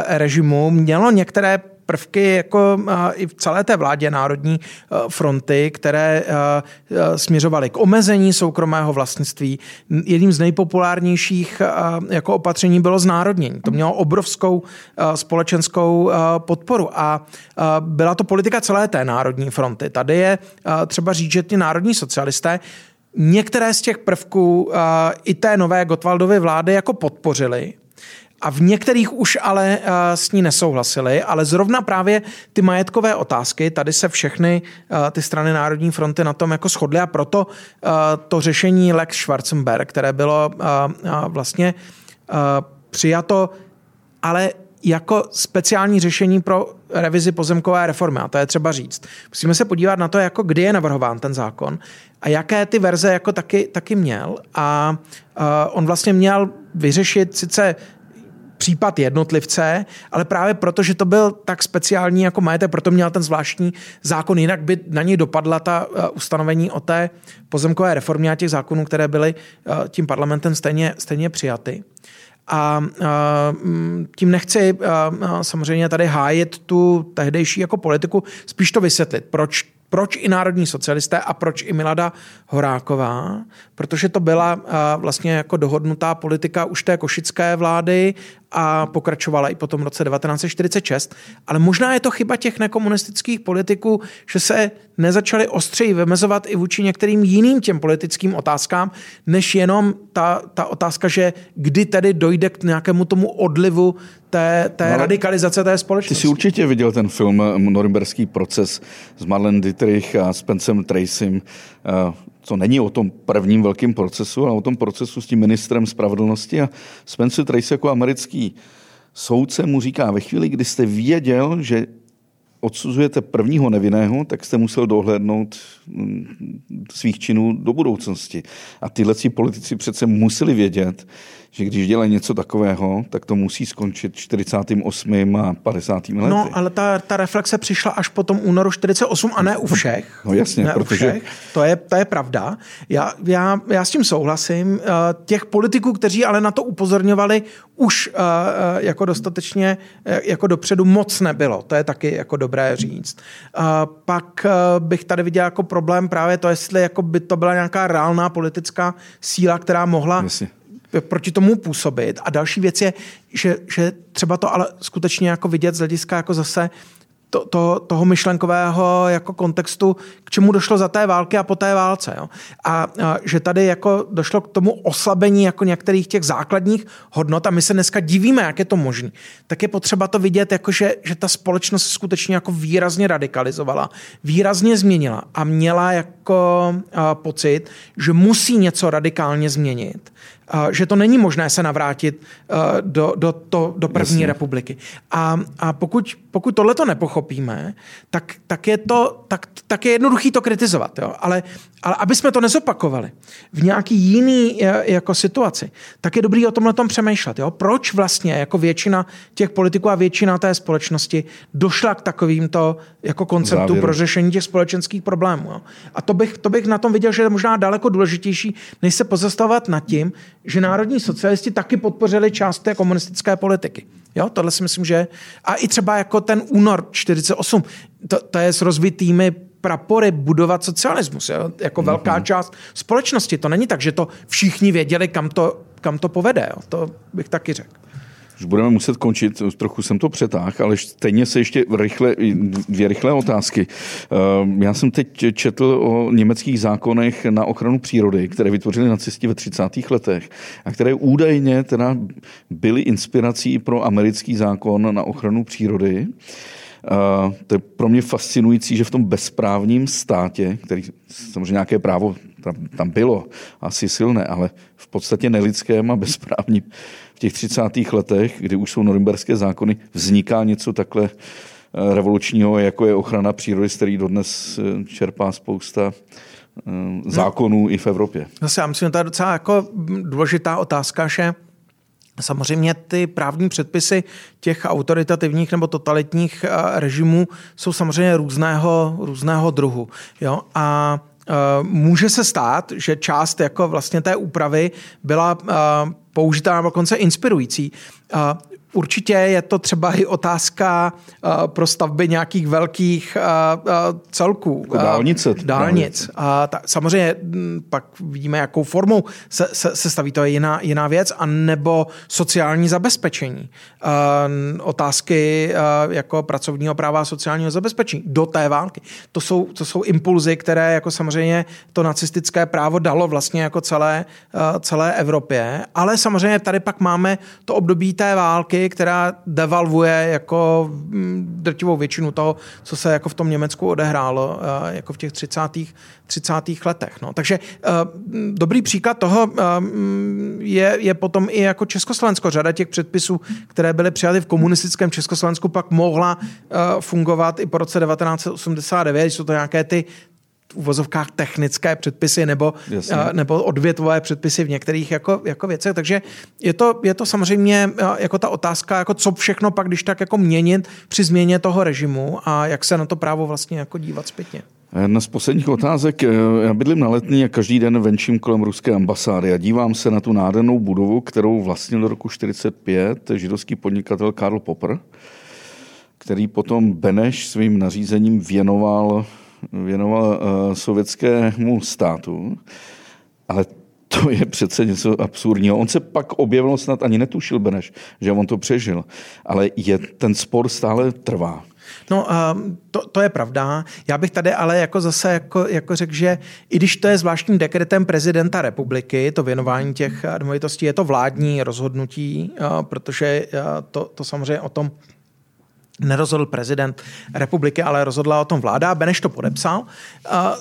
režimu. Mělo některé prvky jako i v celé té vládě Národní fronty, které směřovaly k omezení soukromého vlastnictví. Jedním z nejpopulárnějších jako opatření bylo znárodnění. To mělo obrovskou společenskou podporu a byla to politika celé té Národní fronty. Tady je třeba říct, že ty národní socialisté některé z těch prvků i té nové Gotwaldovy vlády jako podpořili a v některých už ale uh, s ní nesouhlasili, ale zrovna právě ty majetkové otázky, tady se všechny uh, ty strany Národní fronty na tom jako shodly a proto uh, to řešení Lex Schwarzenberg, které bylo vlastně přijato, ale jako speciální řešení pro revizi pozemkové reformy. A to je třeba říct. Musíme se podívat na to, jako kdy je navrhován ten zákon a jaké ty verze jako taky, taky měl. A uh, on vlastně měl vyřešit sice případ jednotlivce, ale právě proto, že to byl tak speciální jako majetek, proto měl ten zvláštní zákon, jinak by na něj dopadla ta uh, ustanovení o té pozemkové reformě a těch zákonů, které byly uh, tím parlamentem stejně, stejně přijaty. A uh, tím nechci samozřejmě tady hájit tu tehdejší jako politiku, spíš to vysvětlit, proč proč i národní socialisté a proč i Milada Horáková? Protože to byla vlastně jako dohodnutá politika už té košické vlády a pokračovala i potom v roce 1946. Ale možná je to chyba těch nekomunistických politiků, že se nezačali ostřeji vymezovat i vůči některým jiným těm politickým otázkám, než jenom ta, ta otázka, že kdy tedy dojde k nějakému tomu odlivu té, té no, radikalizace té společnosti. Ty jsi určitě viděl ten film Norimberský proces s Marlene Dietrich a Spencem Tracym. To není o tom prvním velkém procesu, ale o tom procesu s tím ministrem spravedlnosti. A Spencer Tracy jako americký soudce mu říká, ve chvíli, kdy jste věděl, že odsuzujete prvního nevinného, tak jste musel dohlédnout mm, svých činů do budoucnosti. A tyhle politici přece museli vědět, že když dělají něco takového, tak to musí skončit 48. a 50. lety. No, ale ta, ta reflexe přišla až po tom únoru 48 a ne u všech. No jasně, ne protože... Všech. To, je, to je pravda. Já, já, já s tím souhlasím. Eh, těch politiků, kteří ale na to upozorňovali, už uh, jako dostatečně jako dopředu moc nebylo. To je taky jako dobré říct. Pak bych tady viděl jako problém právě to, jestli jako by to byla nějaká reálná politická síla, která mohla Jasně proti tomu působit. A další věc je, že, že třeba to ale skutečně jako vidět z hlediska jako zase to, to, toho myšlenkového jako kontextu, k čemu došlo za té války a po té válce. Jo? A, a že tady jako došlo k tomu oslabení jako některých těch základních hodnot a my se dneska divíme, jak je to možné. Tak je potřeba to vidět, jako že, že ta společnost se skutečně jako výrazně radikalizovala, výrazně změnila a měla jako a, pocit, že musí něco radikálně změnit že to není možné se navrátit do, do, to, do první Jasně. republiky. A, a pokud, pokud tohle to nepochopíme, tak, tak, je to, tak, tak je jednoduchý to kritizovat. Jo? Ale, ale aby jsme to nezopakovali v nějaký jiný jako situaci, tak je dobrý o tomhle tom přemýšlet. Jo? Proč vlastně jako většina těch politiků a většina té společnosti došla k takovýmto jako konceptu Závěru. pro řešení těch společenských problémů. Jo? A to bych, to bych na tom viděl, že je možná daleko důležitější, než se pozastavovat nad tím, že národní socialisti taky podpořili část té komunistické politiky. Jo, tohle si myslím, že... A i třeba jako ten únor 48, to, to je s rozvitými prapory budovat socialismus, jo? jako mm-hmm. velká část společnosti. To není tak, že to všichni věděli, kam to, kam to povede. Jo? To bych taky řekl. Už budeme muset končit, trochu jsem to přetáhl, ale stejně se ještě rychle, dvě rychlé otázky. Ehm, já jsem teď četl o německých zákonech na ochranu přírody, které vytvořili nacisti ve 30. letech a které údajně teda byly inspirací pro americký zákon na ochranu přírody. Uh, to je pro mě fascinující, že v tom bezprávním státě, který samozřejmě nějaké právo tam, tam bylo, asi silné, ale v podstatě nelidském a bezprávním, v těch 30. letech, kdy už jsou norimberské zákony, vzniká něco takhle eh, revolučního, jako je ochrana přírody, z který dodnes eh, čerpá spousta zákonů no, i v Evropě. Zase já myslím, že to je docela jako důležitá otázka, že Samozřejmě ty právní předpisy těch autoritativních nebo totalitních eh, režimů jsou samozřejmě různého, různého druhu. Jo? A eh, může se stát, že část jako vlastně té úpravy byla eh, použitá nebo dokonce inspirující. Určitě je to třeba i otázka uh, pro stavby nějakých velkých uh, uh, celků. Jako dálnice. Dálnic. A ta, samozřejmě hm, pak vidíme, jakou formou se, se, se staví, to je jiná, jiná věc, a nebo sociální zabezpečení. Otázky jako pracovního práva a sociálního zabezpečení do té války. To jsou, to jsou impulzy, které jako samozřejmě to nacistické právo dalo vlastně jako celé, celé Evropě, ale samozřejmě tady pak máme to období té války, která devalvuje jako mm, drtivou většinu toho, co se jako v tom Německu odehrálo eh, jako v těch 30. 30. letech. No. Takže eh, dobrý příklad toho eh, je, je potom i jako Československo. Řada těch předpisů, které byly přijaty v komunistickém Československu, pak mohla fungovat i po roce 1989. Jsou to nějaké ty uvozovkách technické předpisy nebo, nebo odvětvové předpisy v některých jako, jako věcech. Takže je to, je to samozřejmě jako ta otázka, jako co všechno pak, když tak jako měnit při změně toho režimu a jak se na to právo vlastně jako dívat zpětně. Jedna z posledních otázek. Já bydlím na letní a každý den venčím kolem ruské ambasády a dívám se na tu nádhernou budovu, kterou vlastnil do roku 45 židovský podnikatel Karl Popper, který potom Beneš svým nařízením věnoval věnoval uh, sovětskému státu, ale to je přece něco absurdního. On se pak objevil, snad ani netušil Beneš, že on to přežil, ale je, ten spor stále trvá. No, to, to je pravda. Já bych tady ale jako zase jako, jako řekl, že i když to je zvláštním dekretem prezidenta republiky, to věnování těch nemovitostí, je to vládní rozhodnutí, protože to, to samozřejmě o tom nerozhodl prezident republiky, ale rozhodla o tom vláda. Beneš to podepsal.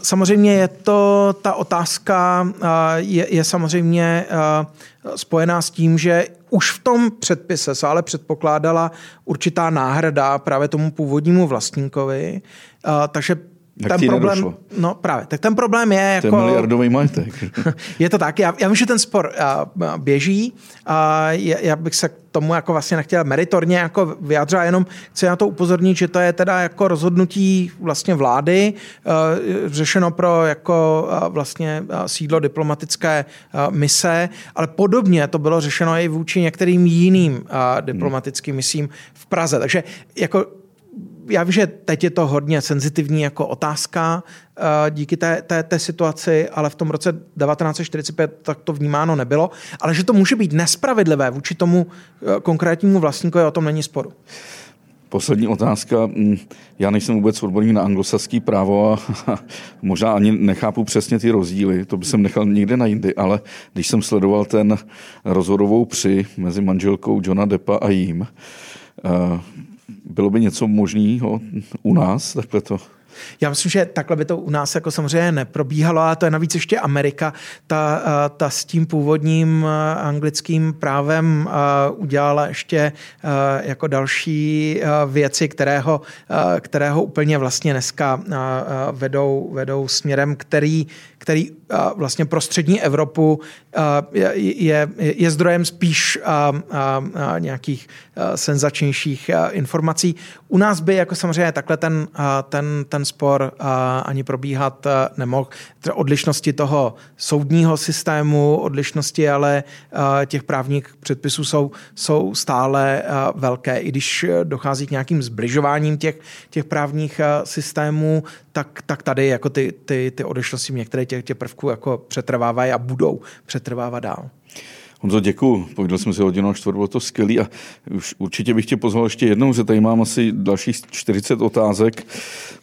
Samozřejmě je to, ta otázka je, je samozřejmě spojená s tím, že už v tom předpise se ale předpokládala určitá náhrada právě tomu původnímu vlastníkovi, takže jak ten problém, nedošlo? no právě, tak ten problém je jako... To je miliardový majetek. je to tak, já, já vím, že ten spor uh, běží, a uh, já bych se k tomu jako vlastně nechtěl meritorně jako vyjádřit, jenom chci na to upozornit, že to je teda jako rozhodnutí vlastně vlády, uh, řešeno pro jako uh, vlastně uh, sídlo diplomatické uh, mise, ale podobně to bylo řešeno i vůči některým jiným uh, diplomatickým misím v Praze. Takže jako já vím, že teď je to hodně senzitivní jako otázka uh, díky té, té, té situaci, ale v tom roce 1945 tak to vnímáno nebylo. Ale že to může být nespravedlivé vůči tomu uh, konkrétnímu vlastníkovi, o tom není sporu. Poslední otázka. Mm, já nejsem vůbec odborník na anglosaský právo a možná ani nechápu přesně ty rozdíly, to by jsem nechal někde na jindy, ale když jsem sledoval ten rozhodovou při mezi manželkou Johna Deppa a jím, uh, bylo by něco možného u nás, takhle to Já myslím, že takhle by to u nás jako samozřejmě neprobíhalo, a to je navíc ještě Amerika. Ta, ta s tím původním anglickým právem udělala ještě jako další věci, kterého, kterého úplně vlastně dneska vedou, vedou směrem, který který vlastně pro střední Evropu je, je zdrojem spíš nějakých senzačnějších informací. U nás by jako samozřejmě takhle ten, ten, ten spor ani probíhat nemohl. Odlišnosti toho soudního systému, odlišnosti ale těch právních předpisů jsou, jsou stále velké. I když dochází k nějakým zbližováním těch, těch právních systémů, tak, tak tady jako ty, ty, ty odlišnosti některé těch, těch prvků jako přetrvávají a budou přetrvávat dál. Honzo, děkuji. Povídali jsme si hodinu a čtvrt, bylo to skvělý a už určitě bych tě pozval ještě jednou, že tady mám asi dalších 40 otázek,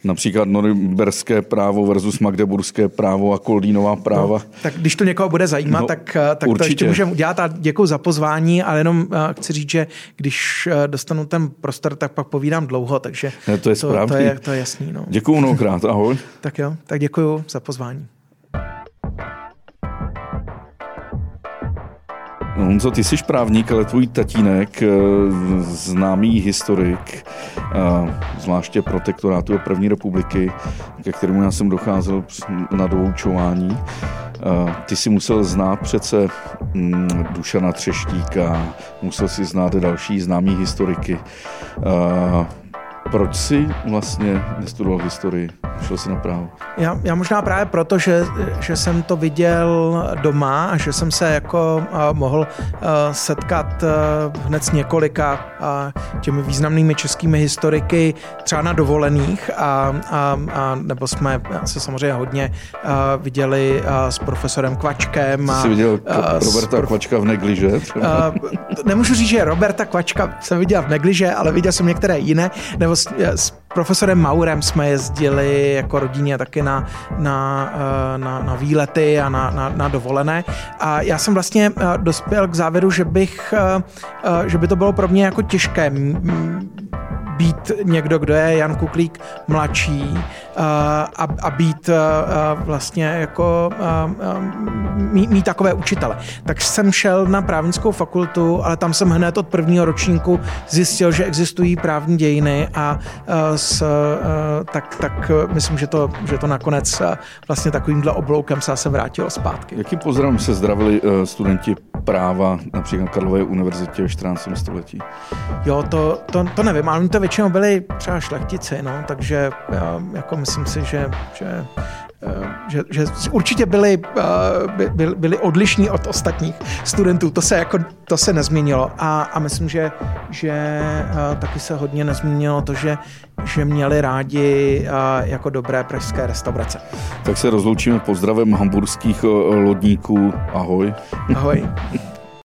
například norimberské právo versus magdeburské právo a Koldínová práva. No, tak když to někoho bude zajímat, no, tak, eh, tak to ještě můžeme udělat a děkuji za pozvání, ale jenom uh, chci říct, že když uh, dostanu ten prostor, tak pak povídám dlouho, takže ne, to je to, to, je, to je jasný. No. Děkuji mnohokrát, ahoj. tak jo, tak děkuji za pozvání. Honzo, ty jsi právník, ale tvůj tatínek, eh, známý historik, eh, zvláště protektorátu první republiky, ke kterému já jsem docházel na doučování. Eh, ty si musel znát přece mm, Dušana Třeštíka, musel si znát další známý historiky. Proč jsi vlastně nestudoval historii? Šel jsi na právo? Já, já možná právě proto, že, že jsem to viděl doma a že jsem se jako uh, mohl uh, setkat uh, hned s několika uh, těmi významnými českými historiky, třeba na dovolených, a, a, a nebo jsme se samozřejmě hodně uh, viděli uh, s profesorem Kvačkem. A, jsi viděl uh, Roberta prof... Kvačka v negliže? Uh, nemůžu říct, že Roberta Kvačka jsem viděl v negliže, ale viděl jsem některé jiné, nebo s, s profesorem Maurem jsme jezdili jako rodině taky na, na, eh, na, na výlety a na, na, na dovolené. A já jsem vlastně eh, dospěl k závěru, že bych, eh, že by to bylo pro mě jako těžké být někdo, kdo je Jan Kuklík mladší a, a být vlastně jako mít, mít takové učitele. Tak jsem šel na právnickou fakultu, ale tam jsem hned od prvního ročníku zjistil, že existují právní dějiny a s, tak, tak myslím, že to, že to nakonec vlastně takovýmhle obloukem se vrátilo zpátky. Jaký pozdrav se zdravili studenti práva například na Karlově univerzitě ve 14. století? Jo, to, to, to nevím, ale to většinou byli třeba šlechtici, no, takže já, jako myslím si, že, že že, že určitě byli, byli, byli odlišní od ostatních studentů, to se, jako, to se nezměnilo a, a myslím, že, že taky se hodně nezměnilo to, že, že měli rádi jako dobré pražské restaurace. Tak se rozloučíme pozdravem hamburských lodníků. Ahoj. Ahoj.